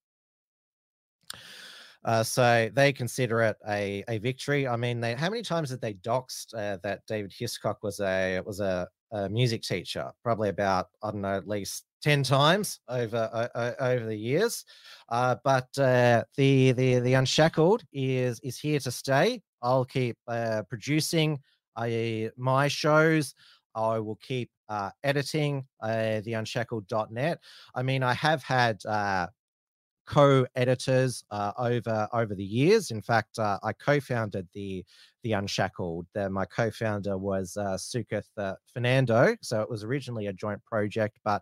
Uh, so they consider it a, a victory. I mean, they how many times did they doxed that David Hiscock was a was a, music teacher? Probably about I don't know, at least 10 times over uh, over the years. Uh, but uh, the the the unshackled is is here to stay. I'll keep uh, producing my shows. I will keep uh, editing the unshackled.net i mean i have had co-editors over over the years in fact i co-founded the the Unshackled. The, my co-founder was uh, Suketh uh, Fernando, so it was originally a joint project, but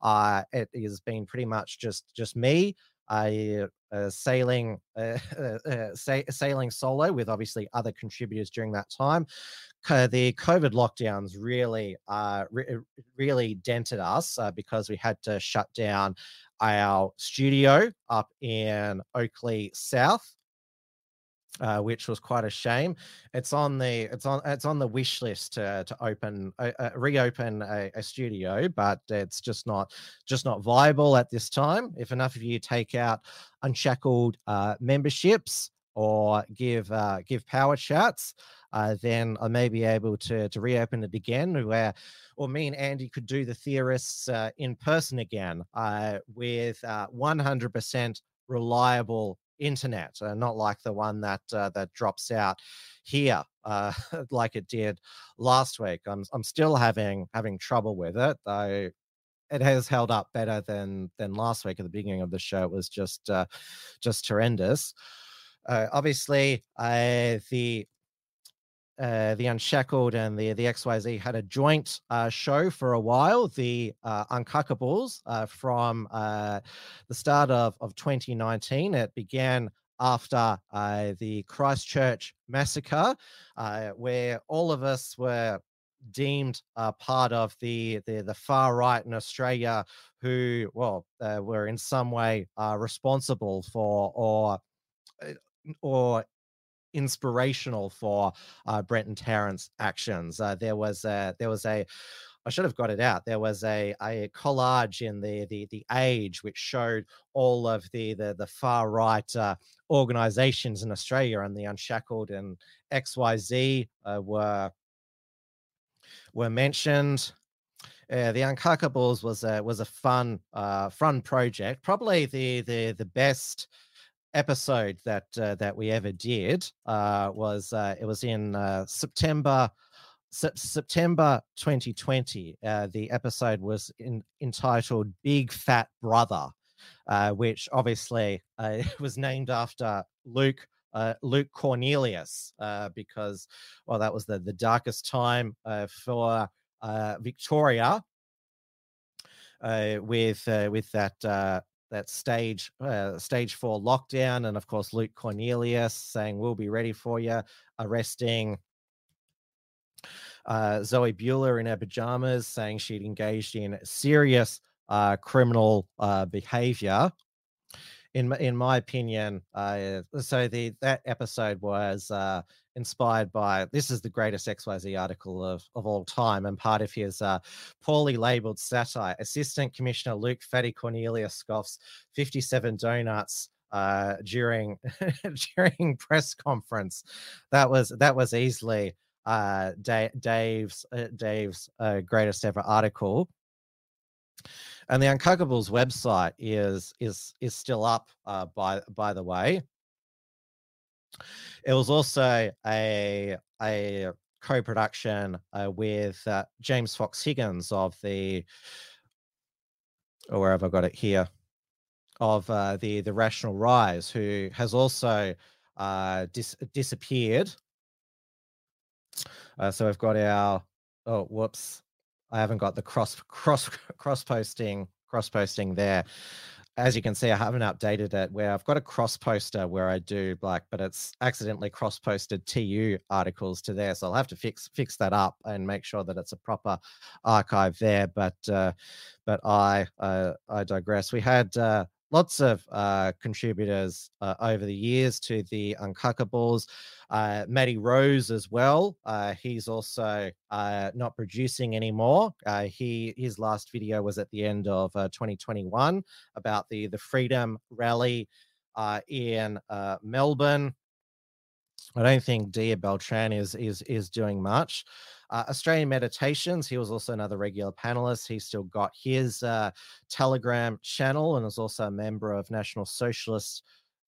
uh, it has been pretty much just just me. I uh, sailing uh, uh, sa- sailing solo with obviously other contributors during that time. the COVID lockdowns really uh, re- really dented us uh, because we had to shut down our studio up in Oakleigh South uh, which was quite a shame. It's on the it's on it's on the wish list to to open uh, uh, reopen a, a, studio, but it's just not just not viable at this time. If enough of you take out unshackled uh, memberships or give uh, give power chats, uh, then I may be able to to reopen it again, where or me and Andy could do the theorists uh, in person again uh, with uh, 100% reliable internet, uh, not like the one that uh, that drops out here uh, like it did last week. I'm I'm still having having trouble with it, though. It has held up better than than last week at the beginning of the show. It was just uh, just horrendous. Uh, obviously, uh, the uh, the Unshackled and the the XYZ had a joint uh, show for a while. The uh, Uncuckables uh, from uh, the start of, of 2019. It began after uh, the Christchurch massacre, where all of us were deemed part of the, the the far right in Australia, who well were in some way responsible for or or inspirational for uh, Brenton Tarrant's actions. Uh, there was a, there was a I should have got it out. There was a, a collage in the, the the Age which showed all of the the, the far right uh, organizations in Australia, and the Unshackled and XYZ uh, were were mentioned. Uh, the Uncockables was a was a fun uh, fun project, probably the the the best episode that uh, that we ever did uh, was uh, it was in uh, September Sep- September 2020. Uh, the episode was in, entitled "Big Fat Brother," uh, which obviously was named after Luke. Luke Cornelius, because well, that was the the darkest time for Victoria, uh, with uh, with that uh, that stage uh, stage four lockdown, and of course Luke Cornelius saying we'll be ready for you, arresting uh, Zoe Buhler in her pajamas, saying she'd engaged in serious uh, criminal uh, behavior. In in my opinion, uh, so the that episode was uh, inspired by this is the greatest XYZ article of, of all time, and part of his uh, poorly labeled satire. Assistant Commissioner Luke Fatty Cornelius scoffs 57 donuts uh, during during press conference. That was that was easily uh, Da- Dave's uh, Dave's uh, greatest ever article. And the Uncockables website is is is still up. Uh, by by the way, it was also a a co-production uh, with uh, James Fox Higgins of the or where have I got it here of uh, the the Rational Rise, who has also uh, dis- disappeared. Uh, so we've got our oh whoops, I haven't got the cross cross cross posting cross posting there. As you can see, I haven't updated it where I've got a cross poster where I do like, but it's accidentally cross posted TU articles to there. So I'll have to fix fix that up and make sure that it's a proper archive there. But uh, but I uh, I digress. We had uh, lots of uh, contributors uh, over the years to the Uncockables. Uh, Matty Rose as well. Uh, he's also uh, not producing anymore. Uh, he his last video was at the end of uh, 2021 about the the Freedom Rally in Melbourne. I don't think Dia Beltran is is is doing much. Uh, Australian Meditations, he was also another regular panelist. He's still got his uh, Telegram channel and is also a member of National Socialist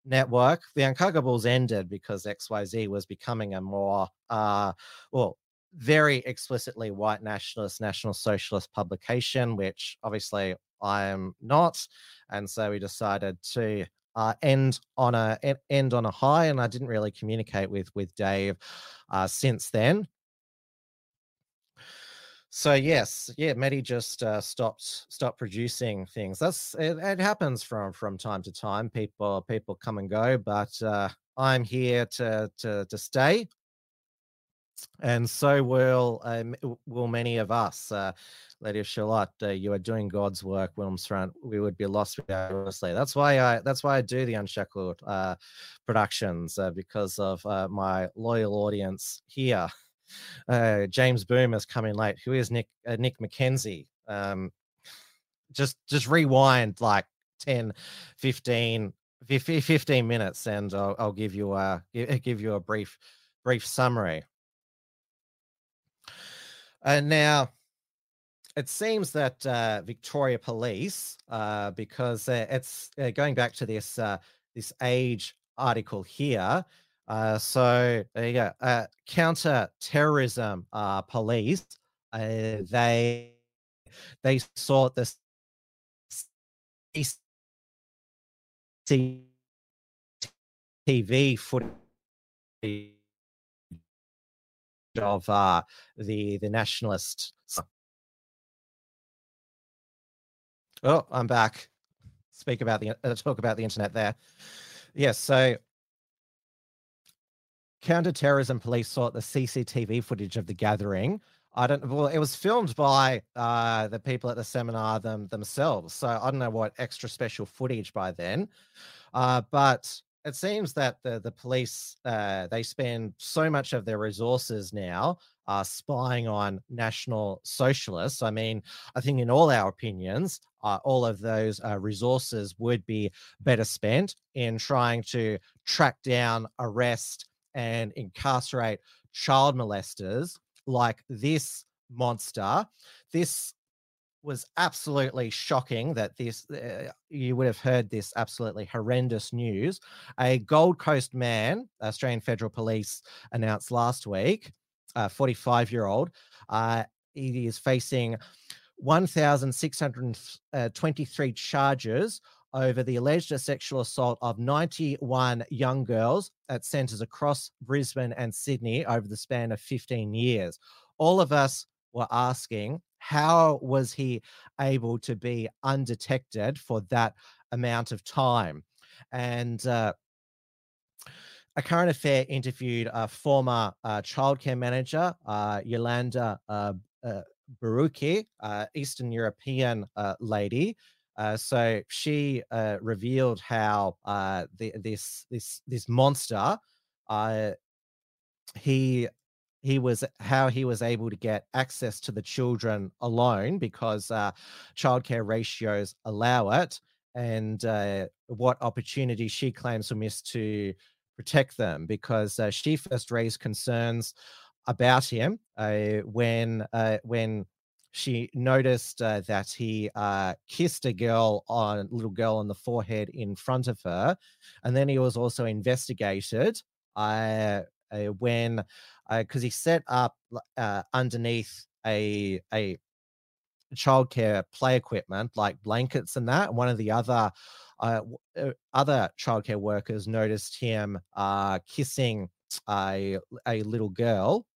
Network. The Uncockables ended because XYZ was becoming a more, uh, well, very explicitly white nationalist, national socialist publication, which obviously I am not. And so we decided to uh, end on a end on a high, and I didn't really communicate with with Dave uh, since then. So yes, yeah, Matty just uh, stopped stopped producing things. That's it, it. happens from from time to time. People people come and go, but uh, I'm here to to to stay, and so will um, will many of us. Uh, Lady of Shalott, uh, you are doing God's work, Wilmsfront. We would be lost without honestly. That's why I that's why I do the Unshackled uh, productions uh, because of uh, my loyal audience here. Uh, James Boom has come in late. Who is Nick uh, Nick McKenzie? Um, just just rewind like 10, 15 15 minutes and I'll, I'll give you a give you a brief brief summary. And now it seems that uh, Victoria Police, uh, because uh, it's uh, going back to this uh, this age article here. Uh, so there you go. Uh, counter terrorism uh, police. Uh, they they sought the CCTV footage of uh, the the nationalist. Oh, I'm back. Speak about the uh, talk about the internet there. Yes, so counterterrorism police sought the CCTV footage of the gathering. I don't. Well, it was filmed by uh, the people at the seminar them themselves, so I don't know what extra special footage by then. Uh, but it seems that the the police uh, they spend so much of their resources now uh, spying on national socialists. I mean, I think in all our opinions, uh, all of those uh, resources would be better spent in trying to track down, arrest, and incarcerate child molesters like this monster. This was absolutely shocking that this uh, you would have heard this absolutely horrendous news a gold coast man australian federal police announced last week a 45 year old uh, he is facing 1623 charges over the alleged sexual assault of 91 young girls at centres across Brisbane and Sydney over the span of 15 years. All of us were asking, how was he able to be undetected for that amount of time? And uh, a current affair interviewed a former uh, childcare manager, uh, Yolanda uh, uh, Baruki, uh, Eastern European uh, lady. Uh, so she uh, revealed how uh, the, this this this monster, uh, he he was how he was able to get access to the children alone because uh, childcare ratios allow it, and uh, what opportunity she claims were missed to protect them because she first raised concerns about him when when she noticed uh, that he uh, kissed a girl on little girl on the forehead in front of her, and then he was also investigated uh, uh, when because he set up uh, underneath a a childcare play equipment like blankets and that. One of the other uh, uh, other childcare workers noticed him uh, kissing a a little girl,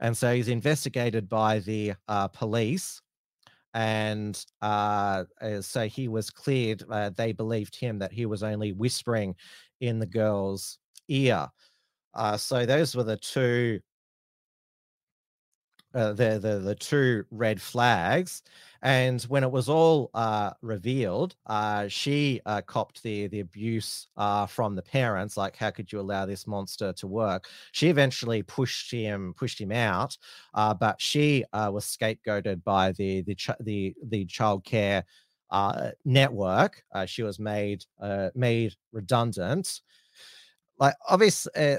and so he's investigated by the uh, police. And uh, uh, so he was cleared. Uh, they believed him that he was only whispering in the girl's ear. Uh, so those were the two uh, the the the two red flags. And when it was all uh, revealed, uh, she uh, copped the the abuse uh, from the parents. Like, how could you allow this monster to work? She eventually pushed him pushed him out, uh, but she was scapegoated by the the ch- the the childcare uh, network. She was made made redundant. Like, obviously,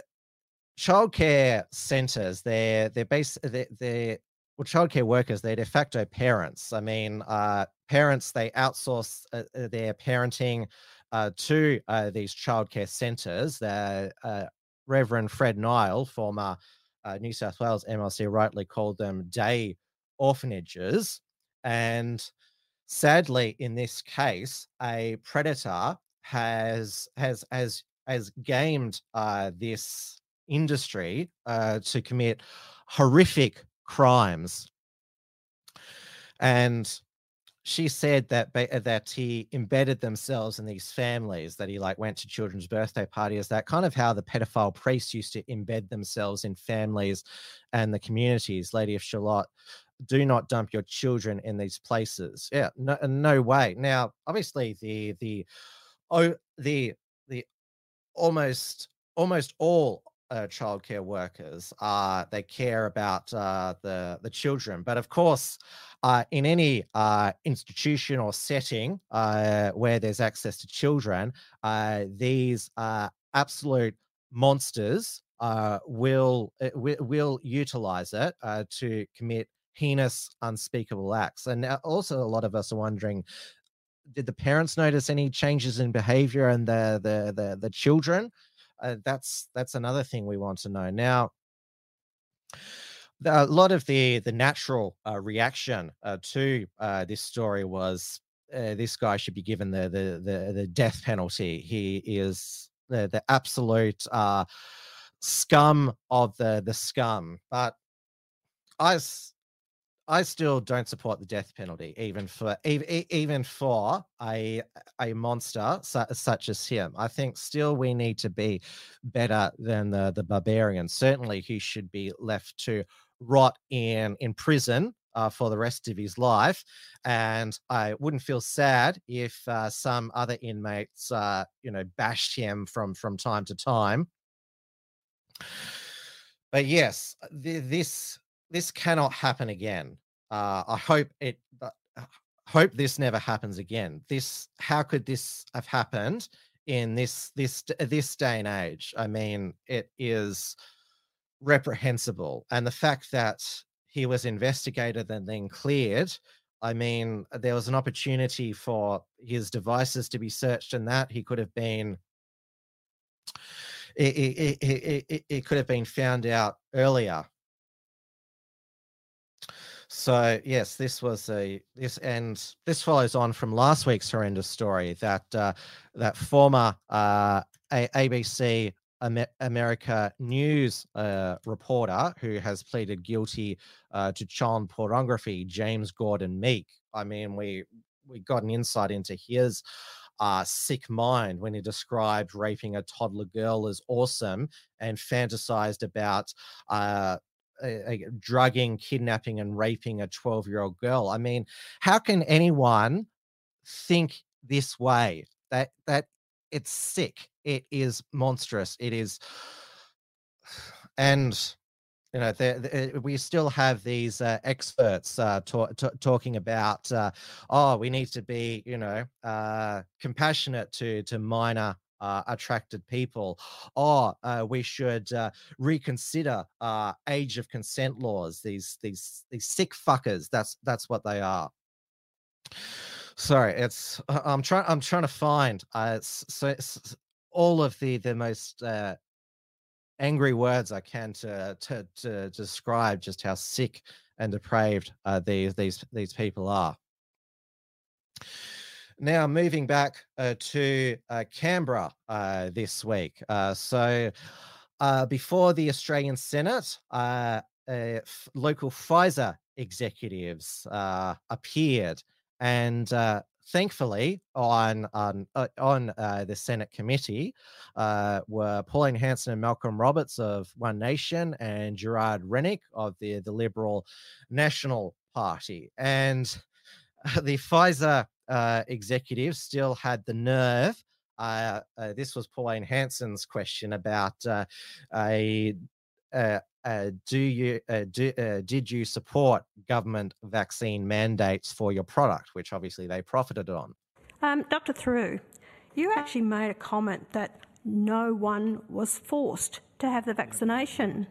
childcare centers they're they're based they're, they're well childcare workers they're de facto parents. I mean uh parents they outsource uh, uh, their parenting uh, to uh, these childcare centers the uh, reverend fred nile former new south wales mlc rightly called them day orphanages. And sadly in this case a predator has has has has gamed this industry uh, to commit horrific crimes. And she said that that he embedded themselves in these families that he like went to children's birthday parties that kind of how the pedophile priests used to embed themselves in families and the communities. Lady of shalott do not dump your children in these places. Yeah no, no way. Now obviously the the oh the the almost almost all uh, childcare workers. Uh, they care about uh, the the children, but of course, uh, in any uh, institution or setting uh, where there's access to children, these absolute monsters will will utilize it to commit heinous, unspeakable acts. And also, a lot of us are wondering. Did the parents notice any changes in behavior and the the the, the children? Uh, that's that's another thing we want to know. Now, a lot of the the natural uh, reaction uh, to uh, this story was uh, this guy should be given the the the, the death penalty. He is the the absolute uh, scum of the the scum. But I I still don't support the death penalty, even for even, for a a monster su- such as him. I think still we need to be better than the the barbarian. Certainly, he should be left to rot in in prison uh, for the rest of his life. And I wouldn't feel sad if uh, some other inmates, uh, you know, bashed him from from time to time. But yes, th- this this cannot happen again. Uh, I hope it. uh, Hope this never happens again. This, how could this have happened in this this this day and age? I mean, it is reprehensible, and the fact that he was investigated and then cleared. I mean, there was an opportunity for his devices to be searched, and that he could have been it, it, it- it could have been found out earlier. So yes, this was a this and this follows on from last week's horrendous story that uh, that former uh, a- ABC America News uh, reporter who has pleaded guilty uh, to child pornography, James Gordon Meek. I mean, we we got an insight into his uh, sick mind when he described raping a toddler girl as awesome and fantasized about uh, uh, drugging, kidnapping, and raping a 12 year old girl. I mean, how can anyone think this way? That that it's sick. It is monstrous. It is, and you know, the, we still have these uh, experts uh, ta- ta- talking about, uh, oh, we need to be, you know, uh, compassionate to to minor uh, attracted people. Or uh, we should uh, reconsider uh, age of consent laws. These these these sick fuckers. That's that's what they are. Sorry, it's I- I'm trying I'm trying to find uh, so all of the the most uh, angry words I can to to to describe just how sick and depraved uh, these these these people are. Now, moving back uh, to uh, Canberra uh, this week. Uh, so, uh, before the Australian Senate, uh, f- local Pfizer executives appeared, and thankfully, on on on the Senate committee were Pauline Hanson and Malcolm Roberts of One Nation, and Gerard Rennick of the the Liberal National Party, and the Pfizer uh, executives still had the nerve. Uh, uh, this was Pauline Hanson's question about uh, a. Uh, do you do, did you support government vaccine mandates for your product, which obviously they profited on? Um, Dr. Thiru, you actually made a comment that no one was forced to have the vaccination.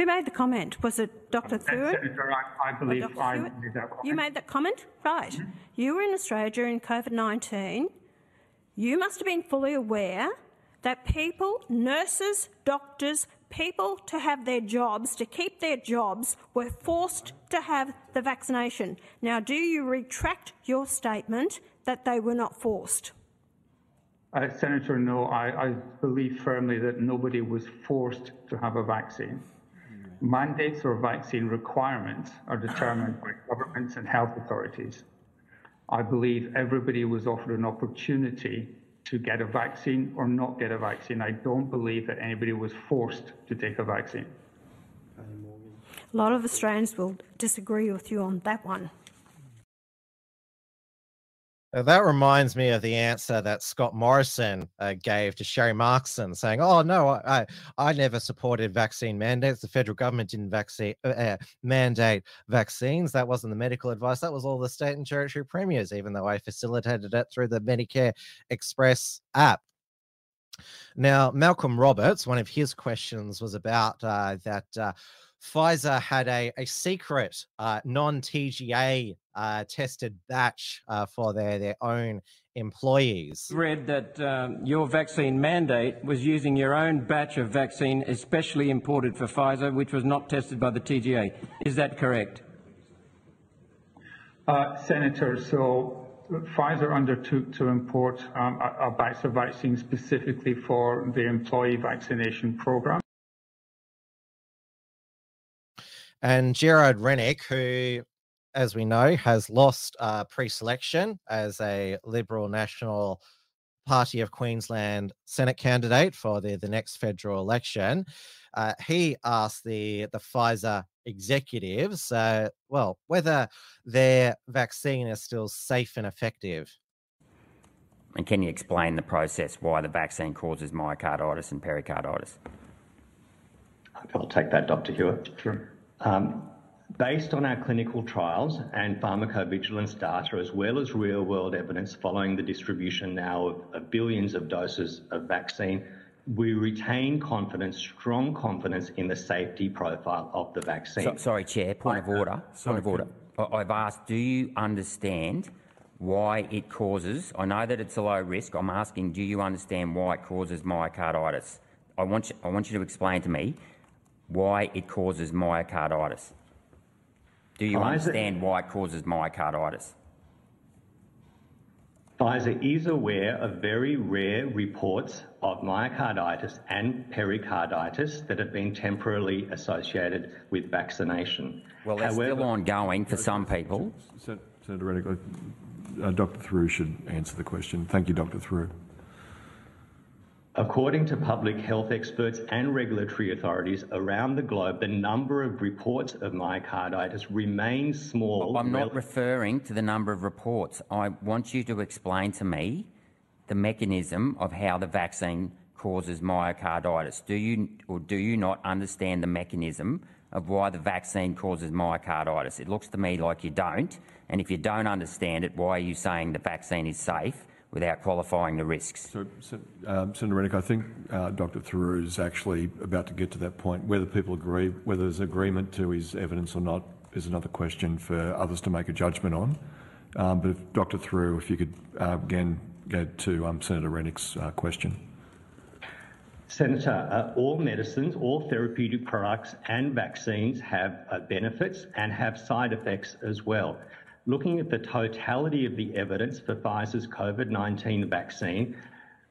Who made the comment? Was it Dr. Senator, I, I believe Dr. I made that comment. You made that comment? Right. You were in Australia during COVID 19. You must have been fully aware that people, nurses, doctors, people to have their jobs, to keep their jobs, were forced to have the vaccination. Now, do you retract your statement that they were not forced? Uh, Senator, no, I, I believe firmly that nobody was forced to have a vaccine. Mandates or vaccine requirements are determined by governments and health authorities. I believe everybody was offered an opportunity to get a vaccine or not get a vaccine. I don't believe that anybody was forced to take a vaccine. A lot of Australians will disagree with you on that one. Uh, That reminds me of the answer that Scott Morrison uh, gave to Sharri Markson, saying, "Oh no, I I never supported vaccine mandates. The federal government didn't vaccine uh, uh, mandate vaccines. That wasn't the medical advice. That was all the state and territory premiers. Even though I facilitated it through the Medicare Express app." Now, Malcolm Roberts, one of his questions was about uh, that uh, Pfizer had a, a secret uh, non TGA uh, tested batch uh, for their, their own employees. read that um, your vaccine mandate was using your own batch of vaccine, especially imported for Pfizer, which was not tested by the TGA. Is that correct? Uh, Senator, so Pfizer undertook to import um, a, a batch of vaccine specifically for the employee vaccination program. And Gerard Rennick, who, as we know, has lost uh, pre selection as a Liberal National Party of Queensland Senate candidate for the, the next federal election, uh, he asked the, the Pfizer executives, uh, well, whether their vaccine is still safe and effective. And can you explain the process why the vaccine causes myocarditis and pericarditis? I'll take that, Dr. Hewitt. Um, based on our clinical trials and pharmacovigilance data, as well as real world evidence following the distribution now of, of billions of doses of vaccine, we retain confidence, strong confidence in the safety profile of the vaccine. So- sorry, Chair. Point of order. Point of order. I- I've asked, do you understand why it causes? I know that it's a low risk. I'm asking, do you understand why it causes myocarditis? I want you, I want you to explain to me why it causes myocarditis. Do you Pfizer- understand why it causes myocarditis? Pfizer is aware of very rare reports of myocarditis and pericarditis that have been temporarily associated with vaccination. Well, they're still ongoing for some people. Sen- Senator Rennick, uh, Dr. Thiru should answer the question. Thank you, Dr. Thiru. According to public health experts and regulatory authorities around the globe, the number of reports of myocarditis remains small. I'm not referring to the number of reports. I want you to explain to me the mechanism of how the vaccine causes myocarditis. Do you or do you not understand the mechanism of why the vaccine causes myocarditis? It looks to me like you don't. And if you don't understand it, why are you saying the vaccine is safe without qualifying the risks? So, Sen- um, Senator Rennick, I think uh, Dr. Thiru is actually about to get to that point. Whether people agree, whether there's agreement to his evidence or not, is another question for others to make a judgment on. Um, but if, Dr. Thiru, if you could uh, again go to um, Senator Rennick's uh, question. Senator, uh, all medicines, all therapeutic products and vaccines have uh, benefits and have side effects as well. Looking at the totality of the evidence for Pfizer's COVID 19 vaccine,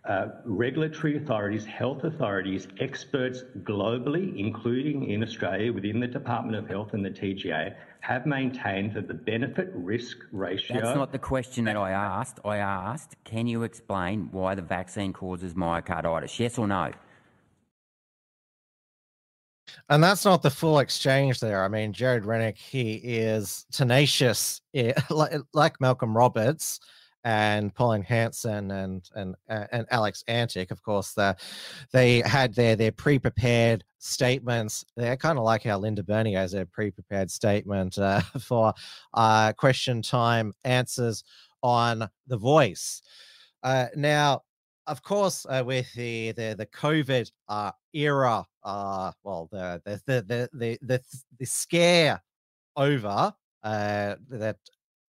uh, regulatory authorities, health authorities, experts globally, including in Australia within the Department of Health and the TGA, have maintained that the benefit risk ratio. That's not the question that I asked. I asked, can you explain why the vaccine causes myocarditis? Yes or no? And that's not the full exchange there. I mean, Gerard Rennick, he is tenacious, like, Malcolm Roberts and Pauline Hanson and and and Alex Antic. Of course, the, they had their their pre-prepared statements. They're kind of like how Linda Burney has a pre-prepared statement uh, for uh, question time answers on The Voice. Uh, now, of course, uh, with the the the COVID uh, era, uh, well, the the the the the, the, scare over uh, that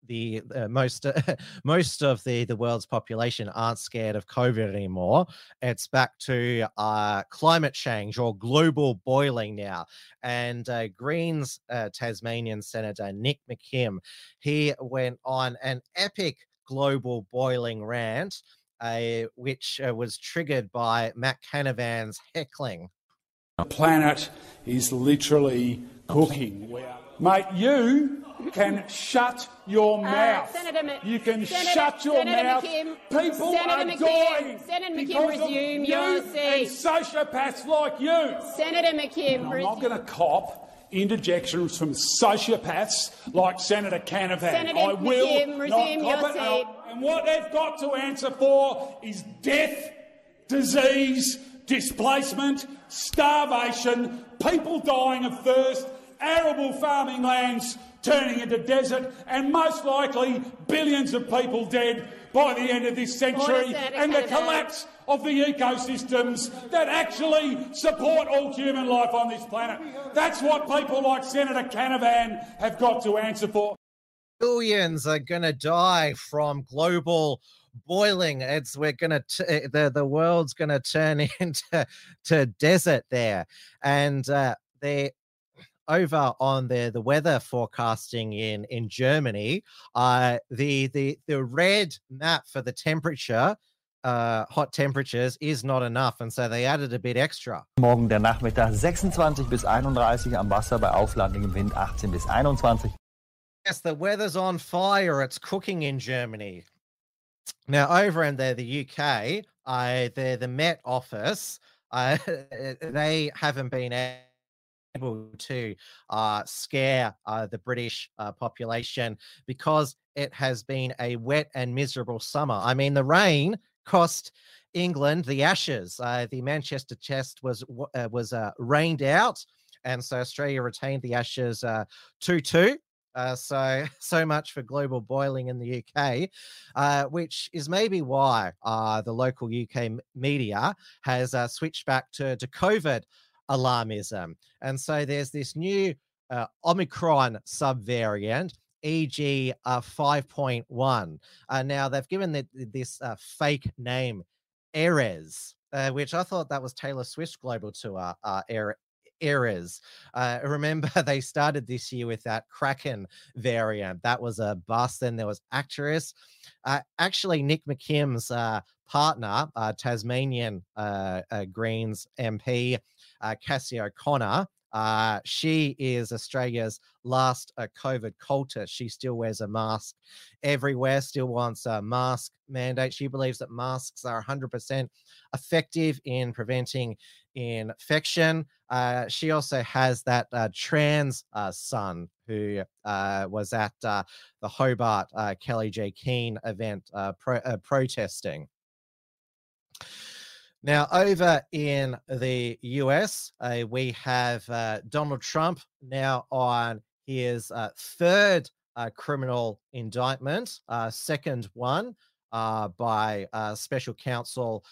the uh, most most of the the world's population aren't scared of COVID anymore. It's back to uh, climate change or global boiling now. And uh, Greens uh, Tasmanian Senator Nick McKim, he went on an epic global boiling rant, uh, which uh, was triggered by Matt Canavan's heckling. The planet is literally cooking. Mate, you can shut your mouth. Senator Ma- you can Senator- shut your Senator mouth. McKim- People Senator are McKim- dying Senator McKim, resume you your and sociopaths like you. Senator McKim, I'm res- not going to cop interjections from sociopaths like Senator Canavan. Senator I will McKim, not resume your it, and I'll- seat. And what they've got to answer for is death, disease, displacement, starvation, people dying of thirst, arable farming lands turning into desert, and most likely billions of people dead by the end of this century, and the collapse of the ecosystems that actually support all human life on this planet. That's what people like Senator Canavan have got to answer for. Billions are going to die from global boiling. It's we're gonna eh, the the world's gonna turn into to desert there, and uh, they over on the the weather forecasting in in Germany, uh, the the the red map for the temperature. Uh, hot temperatures is not enough, and so they added a bit extra. Morgen der Nachmittag 26 bis 31 am Wasser bei auflandigem Wind 18 bis 21. Yes, the weather's on fire. It's cooking in Germany. Now, over in the, the UK, uh, the, the Met Office, uh, they haven't been able to uh, scare uh, the British uh, population because it has been a wet and miserable summer. I mean, the rain cost England the Ashes. Uh, the Manchester Test was was rained out, and so Australia retained the Ashes two two. Uh, so so much for global boiling in the UK, uh, which is maybe why uh, the local UK media has switched back to to COVID alarmism, and so there's this new Omicron subvariant. EG uh, 5.1. Uh, now they've given the, this uh, fake name, Eris, which I thought that was Taylor Swift's global tour, uh, Erez. Uh, remember, they started this year with that Kraken variant. That was a bust. Then there was Arcturus. Uh, actually, Nick McKim's uh, partner, uh, Tasmanian uh, uh, Greens MP, Cassy O'Connor, uh, she is Australia's last uh, COVID cultist. She still wears a mask everywhere, still wants a mask mandate. She believes that masks are 100% effective in preventing infection. Uh, she also has that uh, trans uh, son who uh, was at the Hobart Kellie-Jay Keen event pro- protesting. Now, over in the US, uh, we have uh, Donald Trump now on his uh, third uh, criminal indictment, uh, second one uh, by special counsel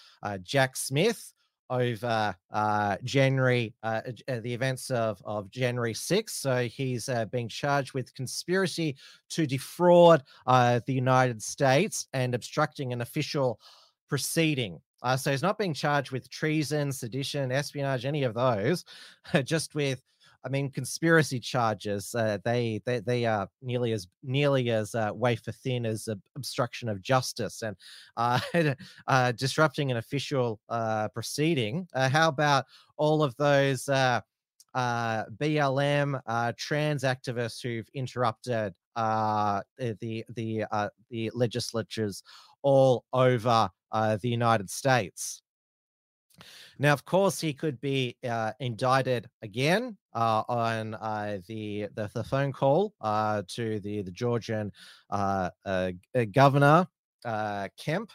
Jack Smith over uh, uh, January, uh, the events of, of January 6th. So he's being charged with conspiracy to defraud the United States and obstructing an official proceeding. Uh, so he's not being charged with treason, sedition, espionage, any of those, just with, I mean, conspiracy charges. Uh, they they they are nearly as nearly as uh, wafer thin as obstruction of justice and uh, uh, disrupting an official uh, proceeding. how about all of those? Uh, BLM uh, trans activists who've interrupted uh, the the uh, the legislatures all over uh, the United States. Now, of course, he could be uh, indicted again uh, on uh, the, the, the phone call uh, to the the Georgian uh, governor Kemp,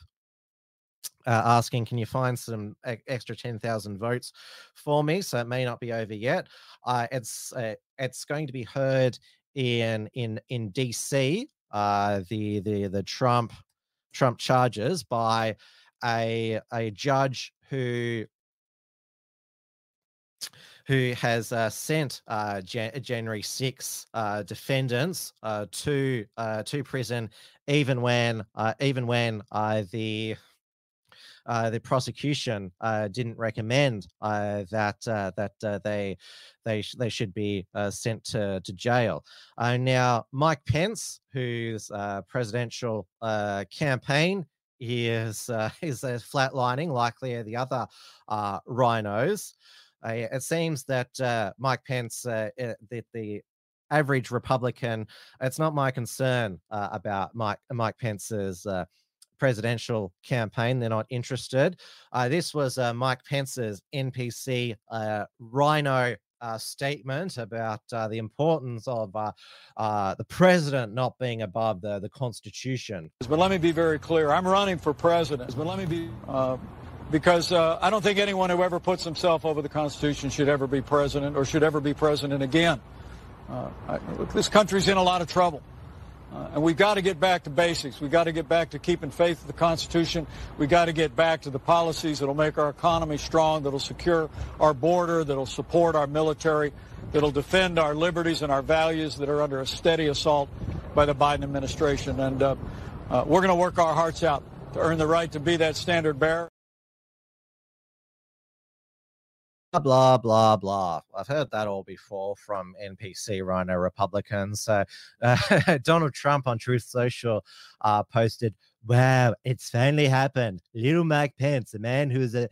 asking, "Can you find some extra ten thousand votes for me?" So it may not be over yet. it's it's going to be heard in in in DC. the the the Trump Trump charges by a a judge who who has uh, sent uh, Jan- January 6 uh, defendants uh, to uh, to prison, even when uh, even when the the prosecution didn't recommend that that they they sh- they should be sent to to jail. now, Mike Pence, whose presidential campaign is uh, is uh, flatlining, likely the other uh, rhinos. Uh, it seems that uh, Mike Pence, uh, eh, that the average Republican, it's not my concern about Mike Mike Pence's presidential campaign. They're not interested. this was Mike Pence's NPC rhino uh, statement about uh, the importance of uh, uh, the president not being above the, the Constitution. But let me be very clear. I'm running for president. But let me be. Uh, because uh, I don't think anyone who ever puts himself over the Constitution should ever be president or should ever be president again. I, this country's in a lot of trouble. Uh, and we've got to get back to basics. We've got to get back to keeping faith with the Constitution. We've got to get back to the policies that'll make our economy strong, that'll secure our border, that'll support our military, that'll defend our liberties and our values that are under a steady assault by the Biden administration. And uh, uh, we're going to work our hearts out to earn the right to be that standard bearer. Blah blah blah. I've heard that all before from NPC Rhino Republicans. So uh, Donald Trump on Truth Social uh, posted, "Wow, it's finally happened! Little Mike Pence, a man who's a,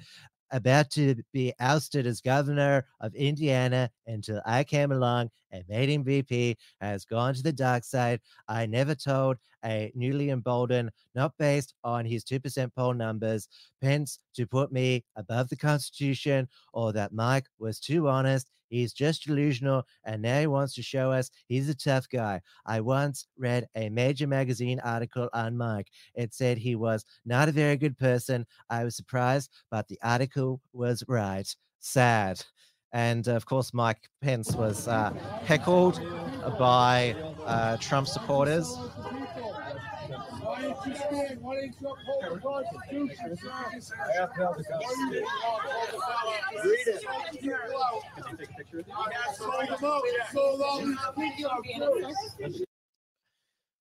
about to be ousted as governor of Indiana until I came along and made him VP, has gone to the dark side. I never told a newly emboldened, not based on his 2% poll numbers, Pence to put me above the Constitution or that Mike was too honest. He's just delusional, and now he wants to show us he's a tough guy. I once read a major magazine article on Mike. It said he was not a very good person. I was surprised, but the article was right. Sad. And of course, Mike Pence was uh, heckled by uh, Trump supporters.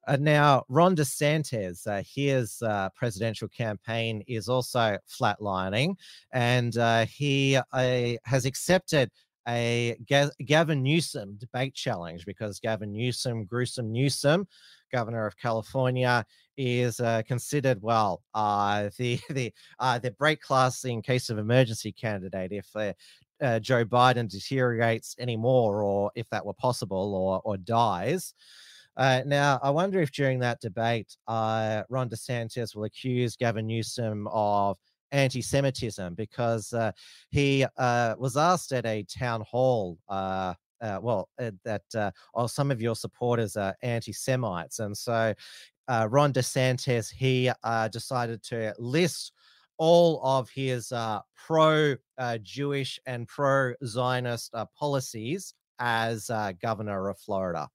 Uh, now, Ron DeSantis, uh, his uh, presidential campaign is also flatlining, and uh, he uh, has accepted a Ga- Gavin Newsom debate challenge because Gavin Newsom, gruesome Newsom, governor of California, is uh, considered well uh, the the uh, the break class in case of emergency candidate if uh, uh, Joe Biden deteriorates anymore, or if that were possible, or or dies. Uh, now, I wonder if during that debate, uh, Ron DeSantis will accuse Gavin Newsom of anti Semitism because he was asked at a town hall. Uh, uh, well, uh, that uh, oh, some of your supporters are anti-Semites, and so uh, Ron DeSantis he decided to list all of his pro-Jewish and pro-Zionist policies as governor of Florida.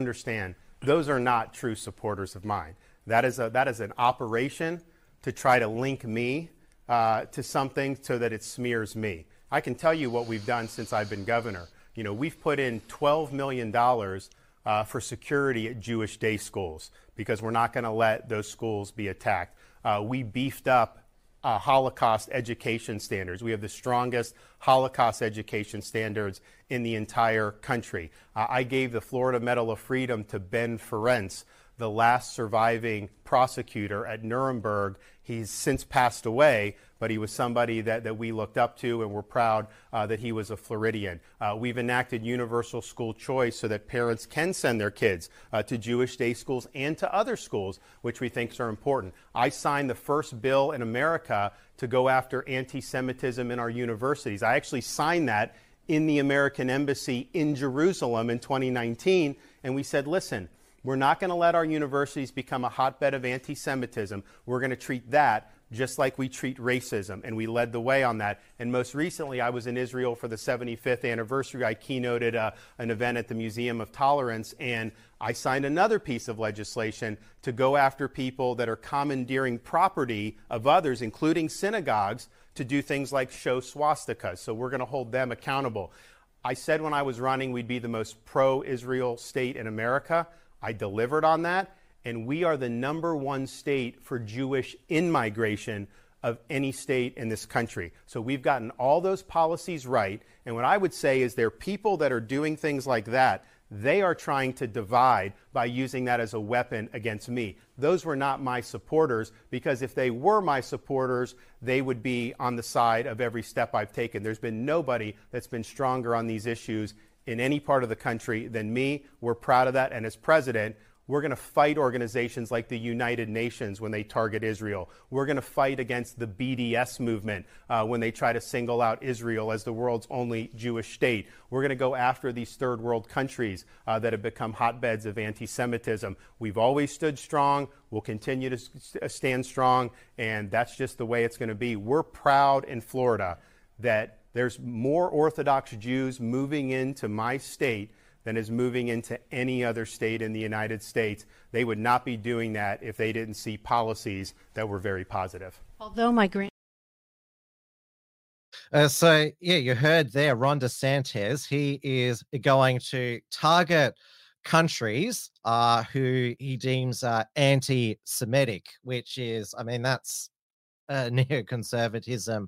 Understand those are not true supporters of mine. That is, a, that is an operation to try to link me uh, to something so that it smears me. I can tell you what we've done since I've been governor. You know, we've put in $12 million uh, for security at Jewish day schools because we're not going to let those schools be attacked. Uh, we beefed up uh, Holocaust education standards. We have the strongest Holocaust education standards in the entire country. Uh, I gave the Florida Medal of Freedom to Ben Ferencz, the last surviving prosecutor at Nuremberg. He's since passed away, but he was somebody that, that we looked up to and we're proud uh, that he was a Floridian. Uh, we've enacted universal school choice so that parents can send their kids uh, to Jewish day schools and to other schools, which we think are important. I signed the first bill in America to go after anti Semitism in our universities. I actually signed that in the American Embassy in Jerusalem in 2019, and we said, listen, we're not going to let our universities become a hotbed of anti Semitism. We're going to treat that just like we treat racism, and we led the way on that. And most recently, I was in Israel for the 75th anniversary. I keynoted uh, an event at the Museum of Tolerance, and I signed another piece of legislation to go after people that are commandeering property of others, including synagogues, to do things like show swastikas. So we're going to hold them accountable. I said when I was running we'd be the most pro Israel state in America. I delivered on that, and we are the number one state for Jewish in migration of any state in this country. So we've gotten all those policies right. And what I would say is there are people that are doing things like that. They are trying to divide by using that as a weapon against me. Those were not my supporters because if they were my supporters, they would be on the side of every step I've taken. There's been nobody that's been stronger on these issues in any part of the country than me. We're proud of that. And as president, We're going to fight organizations like the United Nations when they target Israel. We're going to fight against the BDS movement uh, when they try to single out Israel as the world's only Jewish state. We're going to go after these third world countries uh, that have become hotbeds of anti Semitism. We've always stood strong. We'll continue to st- stand strong. And that's just the way it's going to be. We're proud in Florida that there's more Orthodox Jews moving into my state than is moving into any other state in the United States. They would not be doing that if they didn't see policies that were very positive. Although my grand Uh, so yeah, you heard there, Ron DeSantis. He is going to target countries uh, who he deems uh, anti-Semitic, which is, I mean, that's uh, neoconservatism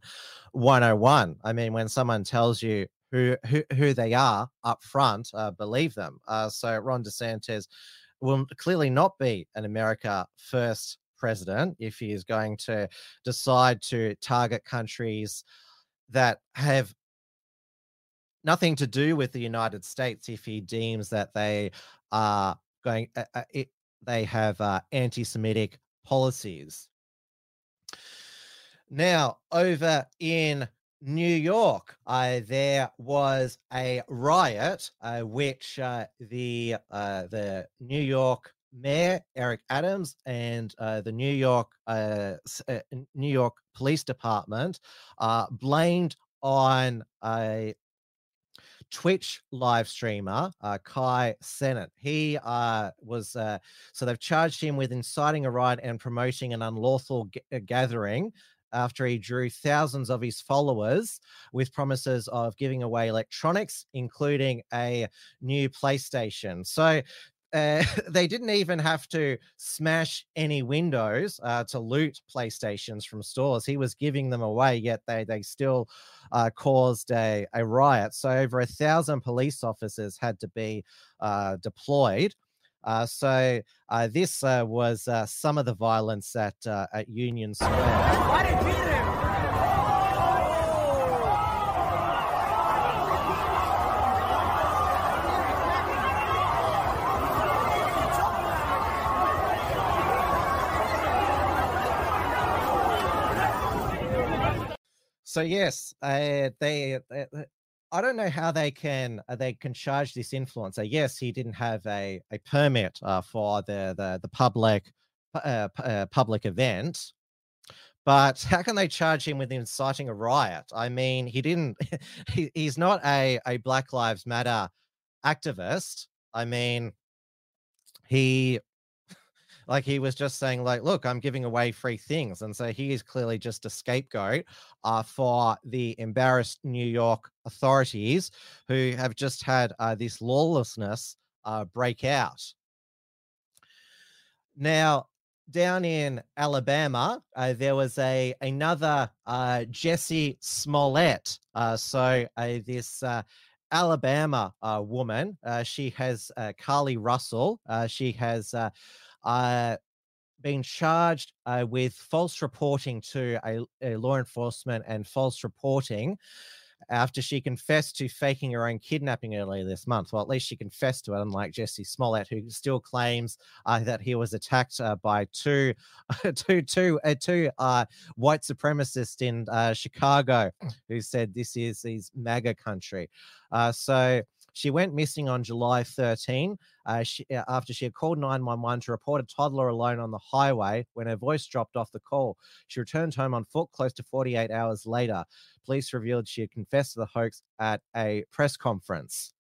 101. I mean, when someone tells you who who, who they are up front, uh, believe them. Uh, so Ron DeSantis will clearly not be an America first president if he is going to decide to target countries that have nothing to do with the United States if he deems that they are going uh, uh, it, they have uh, anti-Semitic policies. Now, over in New York, uh, there was a riot, uh, which uh, the uh, the New York Mayor Eric Adams and uh, the New York uh, New York Police Department blamed on a Twitch live streamer, uh, Kai Cenat. He uh, was, uh, so they've charged him with inciting a riot and promoting an unlawful g- gathering after he drew thousands of his followers with promises of giving away electronics, including a new PlayStation. So uh, they didn't even have to smash any windows uh, to loot PlayStations from stores. He was giving them away, yet they they still uh, caused a, a riot. So over a thousand police officers had to be uh, deployed. Uh, so uh, this uh, was uh, some of the violence at uh, at Union Square. So yes, uh, they. uh, I don't know how they can uh, they can charge this influencer. Yes, he didn't have a a permit uh, for the the the public uh, uh, public event, but how can they charge him with inciting a riot? I mean, he didn't. He, he's not a a Black Lives Matter activist. I mean, he like he was just saying like look i'm giving away free things and so he is clearly just a scapegoat uh, for the embarrassed new york authorities who have just had uh, this lawlessness uh, break out now down in alabama uh, there was a another uh, jussie smollett uh, so uh, this uh, Alabama uh, woman. She has Carlee Russell. She has uh, been charged uh, with false reporting to a, a law enforcement and false reporting after she confessed to faking her own kidnapping earlier this month. Well, at least she confessed to it, unlike Jussie Smollett, who still claims uh, that he was attacked uh, by two, two, two, uh, two uh, white supremacists in uh, Chicago, who said this is is MAGA country. Uh, so she went missing on July 13 uh, she, uh, after she had called 911 to report a toddler alone on the highway when her voice dropped off the call. She returned home on foot close to 48 hours later. Police revealed she had confessed to the hoax at a press conference.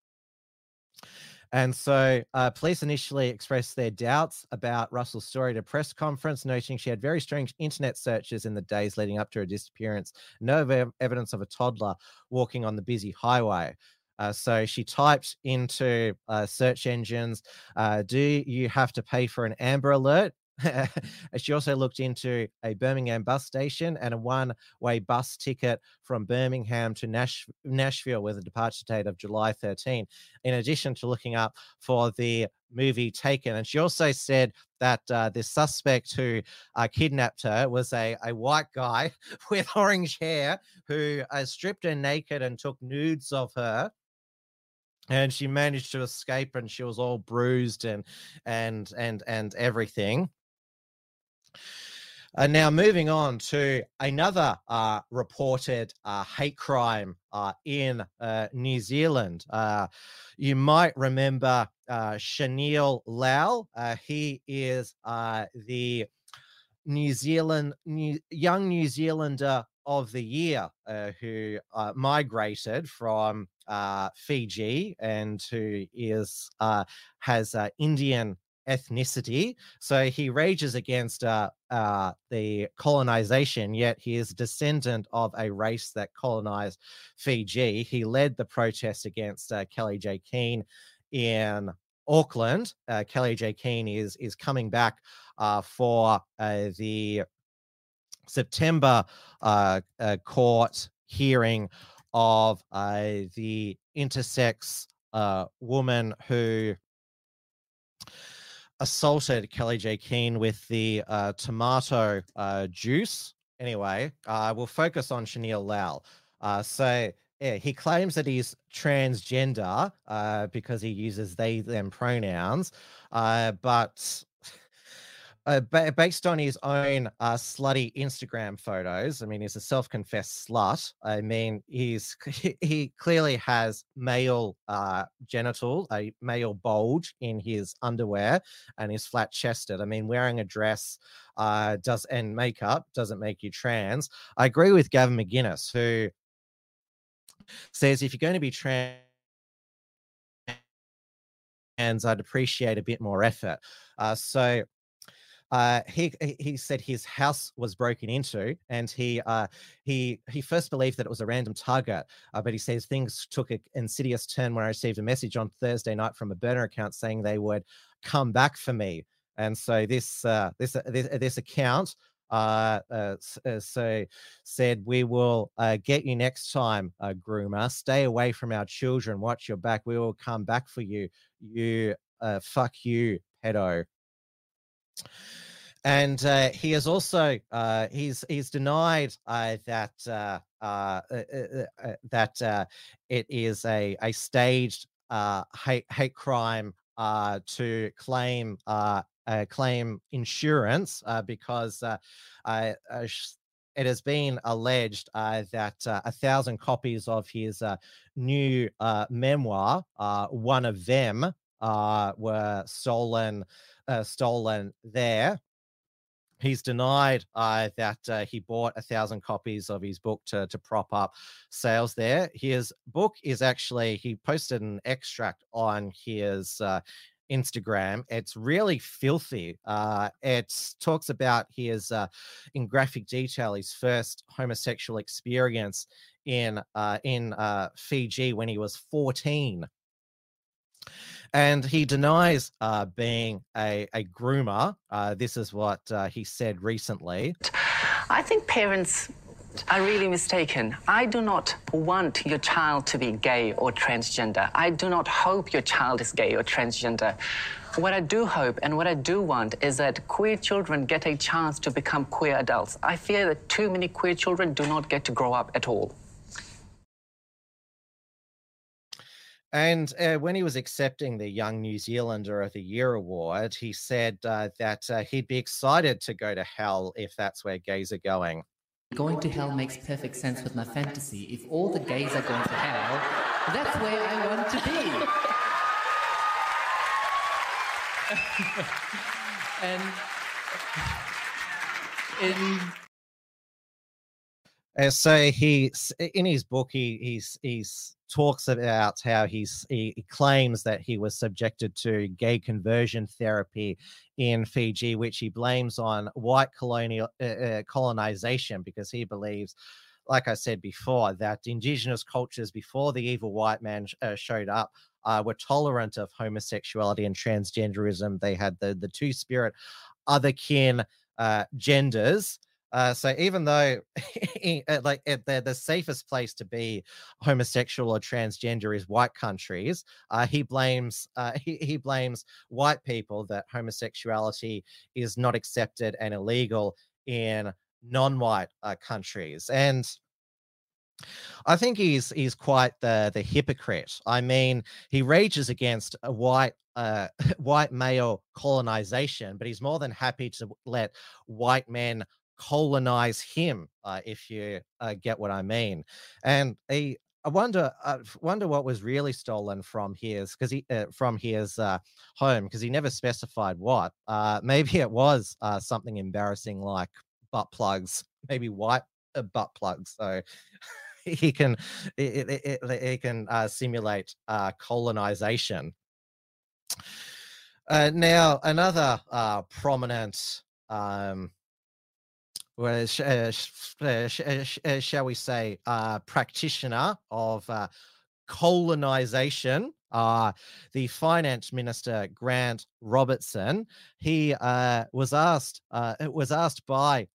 And so, uh, police initially expressed their doubts about Russell's story at a press conference, noting she had very strange internet searches in the days leading up to her disappearance. No ev- evidence of a toddler walking on the busy highway. Uh, so she typed into uh, search engines, uh, "Do you have to pay for an Amber Alert?" she also looked into a Birmingham bus station and a one-way bus ticket from Birmingham to Nash- Nashville with a departure date of July 13. In addition to looking up for the movie Taken, and she also said that uh, the suspect who uh, kidnapped her was a, a white guy with orange hair who uh, stripped her naked and took nudes of her and she managed to escape and she was all bruised and and and and everything and now, moving on to another uh, reported uh, hate crime uh, in uh, New Zealand. Uh, you might remember uh, Lal. he is the New Zealand New, young New Zealander of the year who migrated from Fiji and who is has Indian ethnicity. So he rages against uh, uh, the colonization, yet he is descendant of a race that colonized Fiji. He led the protest against uh, Kellie-Jay Keen in Auckland. Uh, Kellie-Jay Keen is is coming back uh, for uh, the September uh, uh, court hearing of uh, the intersex uh, woman who assaulted Kellie-Jay Keen with the uh, tomato uh, juice. Anyway, we'll focus on Shanil Lal. Uh, so, yeah, he claims that he's transgender uh, because he uses they them pronouns, but uh, based on his own uh, slutty Instagram photos. I mean, he's a self-confessed slut. I mean, he's he clearly has male uh, genital, a male bulge in his underwear, and he's flat-chested. I mean, wearing a dress uh, does and makeup doesn't make you trans. I agree with Gavin McInnes, who says if you're going to be trans I'd appreciate a bit more effort. Uh, so uh, he he said his house was broken into, and he uh, he he first believed that it was a random target, uh, but he says things took an insidious turn when I received a message on Thursday night from a burner account saying they would come back for me, and so this uh, this uh, this, uh, this account uh, uh, so said we will uh, get you next time uh, groomer. Stay away from our children. Watch your back. We will come back for you. You uh, fuck you pedo and uh, he has also uh, he's he's denied uh, that uh, uh, uh, uh, uh that uh, it is a a staged hate hate crime to claim claim insurance because it has been alleged that a thousand copies of his new memoir, one of them, were stolen uh, stolen there. He's denied uh, that uh, he bought a thousand copies of his book to, to prop up sales there. His book is actually, he posted an extract on his uh, Instagram. It's really filthy. Uh, it talks about his, uh, in graphic detail, his first homosexual experience in uh, in uh, Fiji when he was 14 and he denies uh, being a, a groomer. Uh, this is what uh, he said recently. I think parents are really mistaken. I do not want your child to be gay or transgender. I do not hope your child is gay or transgender. What I do hope and what I do want is that queer children get a chance to become queer adults. I fear that too many queer children do not get to grow up at all. And uh, when he was accepting the Young New Zealander of the Year award, he said uh, that uh, he'd be excited to go to hell if that's where gays are going. Going to hell makes perfect sense with my fantasy. If all the gays are going to hell, that's where I want to be. and in uh, so he in his book he he's he's talks about how he's he, claims that he was subjected to gay conversion therapy in Fiji, which he blames on white colonial uh, uh, colonization because he believes. Like I said before, that indigenous cultures before the evil white man uh, showed up uh, were tolerant of homosexuality and transgenderism. They had the the two spirit, other kin uh, genders, uh, so even though, uh, like, the the safest place to be homosexual or transgender is white countries, uh, he blames uh, he, he blames white people that homosexuality is not accepted and illegal in non-white uh, countries. And I think he's he's quite the the hypocrite. I mean, he rages against white uh, white male colonization, but he's more than happy to let white men colonize him, uh, if you uh, get what I mean. And he, I wonder, I wonder what was really stolen from his because he uh, from his uh, home because he never specified what. Uh, maybe it was uh, something embarrassing like butt plugs, maybe white uh, butt plugs. So he can he can uh, simulate uh, colonization. Uh, now another uh, prominent um, well, sh- uh, sh- uh, sh- uh, sh- shall we say, uh, practitioner of uh, colonization, uh, the finance minister Grant Robertson. He uh, was asked uh, it was asked by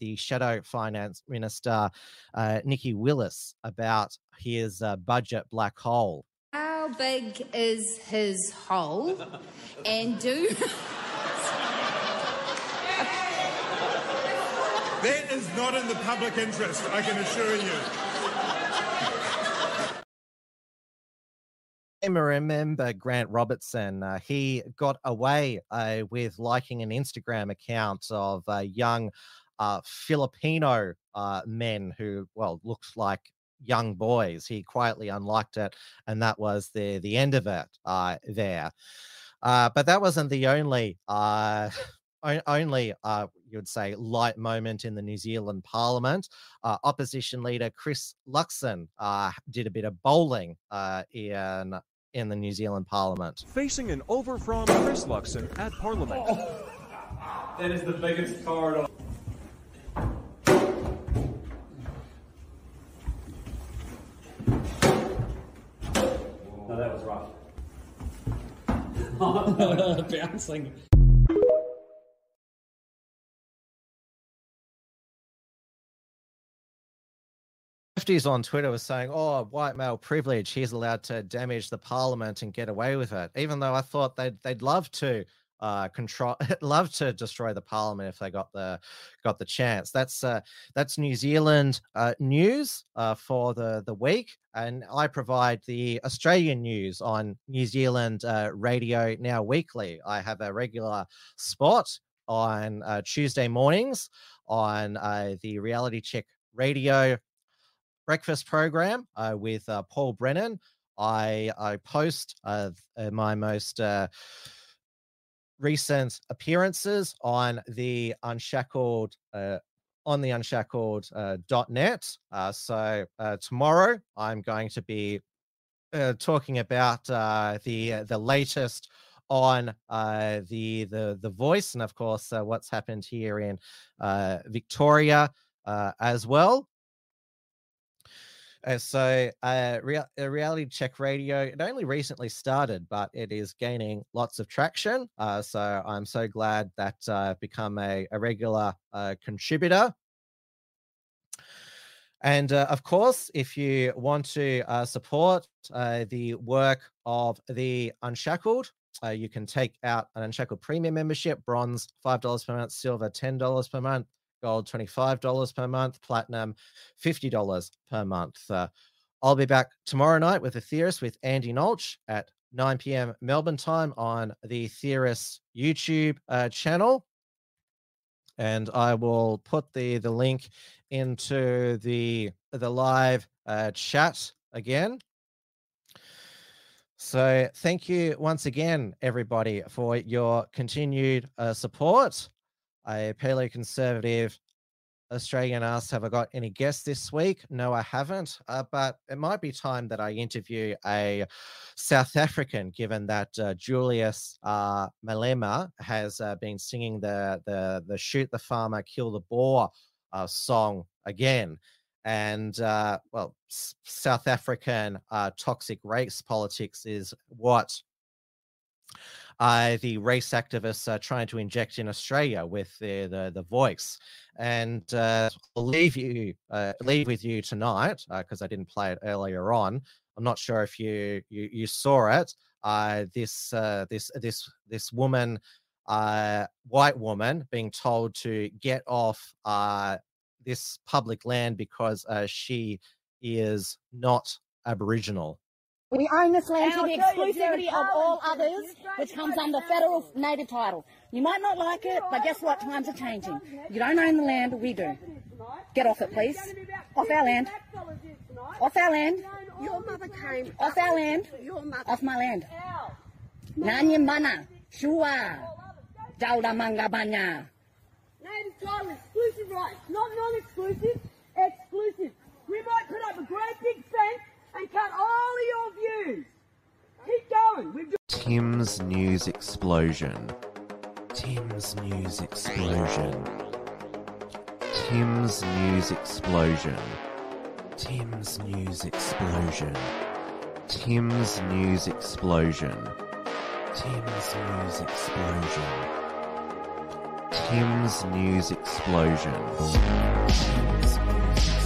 the shadow finance minister uh, Nikki Willis about his uh, budget black hole. How big is his hole? and do. That is not in the public interest, I can assure you. I remember Grant Robertson. Uh, he got away uh, with liking an Instagram account of uh, young uh, Filipino uh, men who, well, looks like young boys. He quietly unliked it, and that was the the end of it uh, there. but that wasn't the only only uh, you would say light moment in the New Zealand Parliament. Uh, opposition leader Chris Luxon uh, did a bit of bowling uh, in in the New Zealand Parliament. Facing an over from Chris Luxon at Parliament. Oh, that is the biggest corridor. No, that was rough. Bouncing. Lefties on Twitter was saying, "Oh, white male privilege. He's allowed to damage the parliament and get away with it." Even though I thought they'd they'd love to uh, control, love to destroy the parliament if they got the got the chance. That's uh, that's New Zealand uh, news uh, for the the week, and I provide the Australian news on New Zealand uh, radio now weekly. I have a regular spot on uh, Tuesday mornings on the Reality Check Radio breakfast program uh, with uh, Paul Brennan. I I post uh, my most uh, recent appearances on the Unshackled uh, on the Unshackled uh, .net. so tomorrow I'm going to be talking about the the latest on uh, the the the voice and of course uh, what's happened here in uh, Victoria as well. Uh, so, uh, uh, Reality Check Radio, it only recently started, but it is gaining lots of traction. Uh, so, I'm so glad that uh, I've become a, a regular uh, contributor. And of course, if you want to support the work of the Unshackled, you can take out an Unshackled Premium membership, bronze $5 per month, silver $10 per month gold $25 per month, platinum $50 per month. Uh, I'll be back tomorrow night with a theorist with Andy Nolch at 9 p.m. Melbourne time on the Theorist YouTube uh, channel. And I will put the, the link into the, the live uh, chat again. So, thank you once again, everybody, for your continued uh, support a paleoconservative Australian asked, Have I got any guests this week? No, I haven't. Uh, but it might be time that I interview a South African, given that uh, Julius uh, Malema has uh, been singing the, the, the Shoot the Farmer, Kill the Boer uh, song again. And uh, well, S- South African toxic race politics is what uh, the race activists are trying to inject in Australia with the the, the voice. And uh, I'll leave you uh, leave with you tonight because uh, I didn't play it earlier on. I'm not sure if you you, you saw it. Uh, this uh, this this this woman, white woman, being told to get off this public land because she is not Aboriginal. We own this land to the I'll tell you, exclusivity of all others, which comes under federal native title. You might not like it, but guess what? Times are changing. You don't own the land, we do. Get off it, please. Off our land. Off our land. Your mother came. Off our land. Your mother. Off my land. Nanya mana. Shua. Jauda manga banya. Native title exclusive rights, not non-exclusive, exclusive. We might put up a great big fence all your views. Keep going. We've Tim's News Explosion. Tim's News Explosion. Tim's News Explosion. Tim's News Explosion. Tim's News Explosion. Tim's News Explosion. Tim's News Explosion. Tim's News Explosion.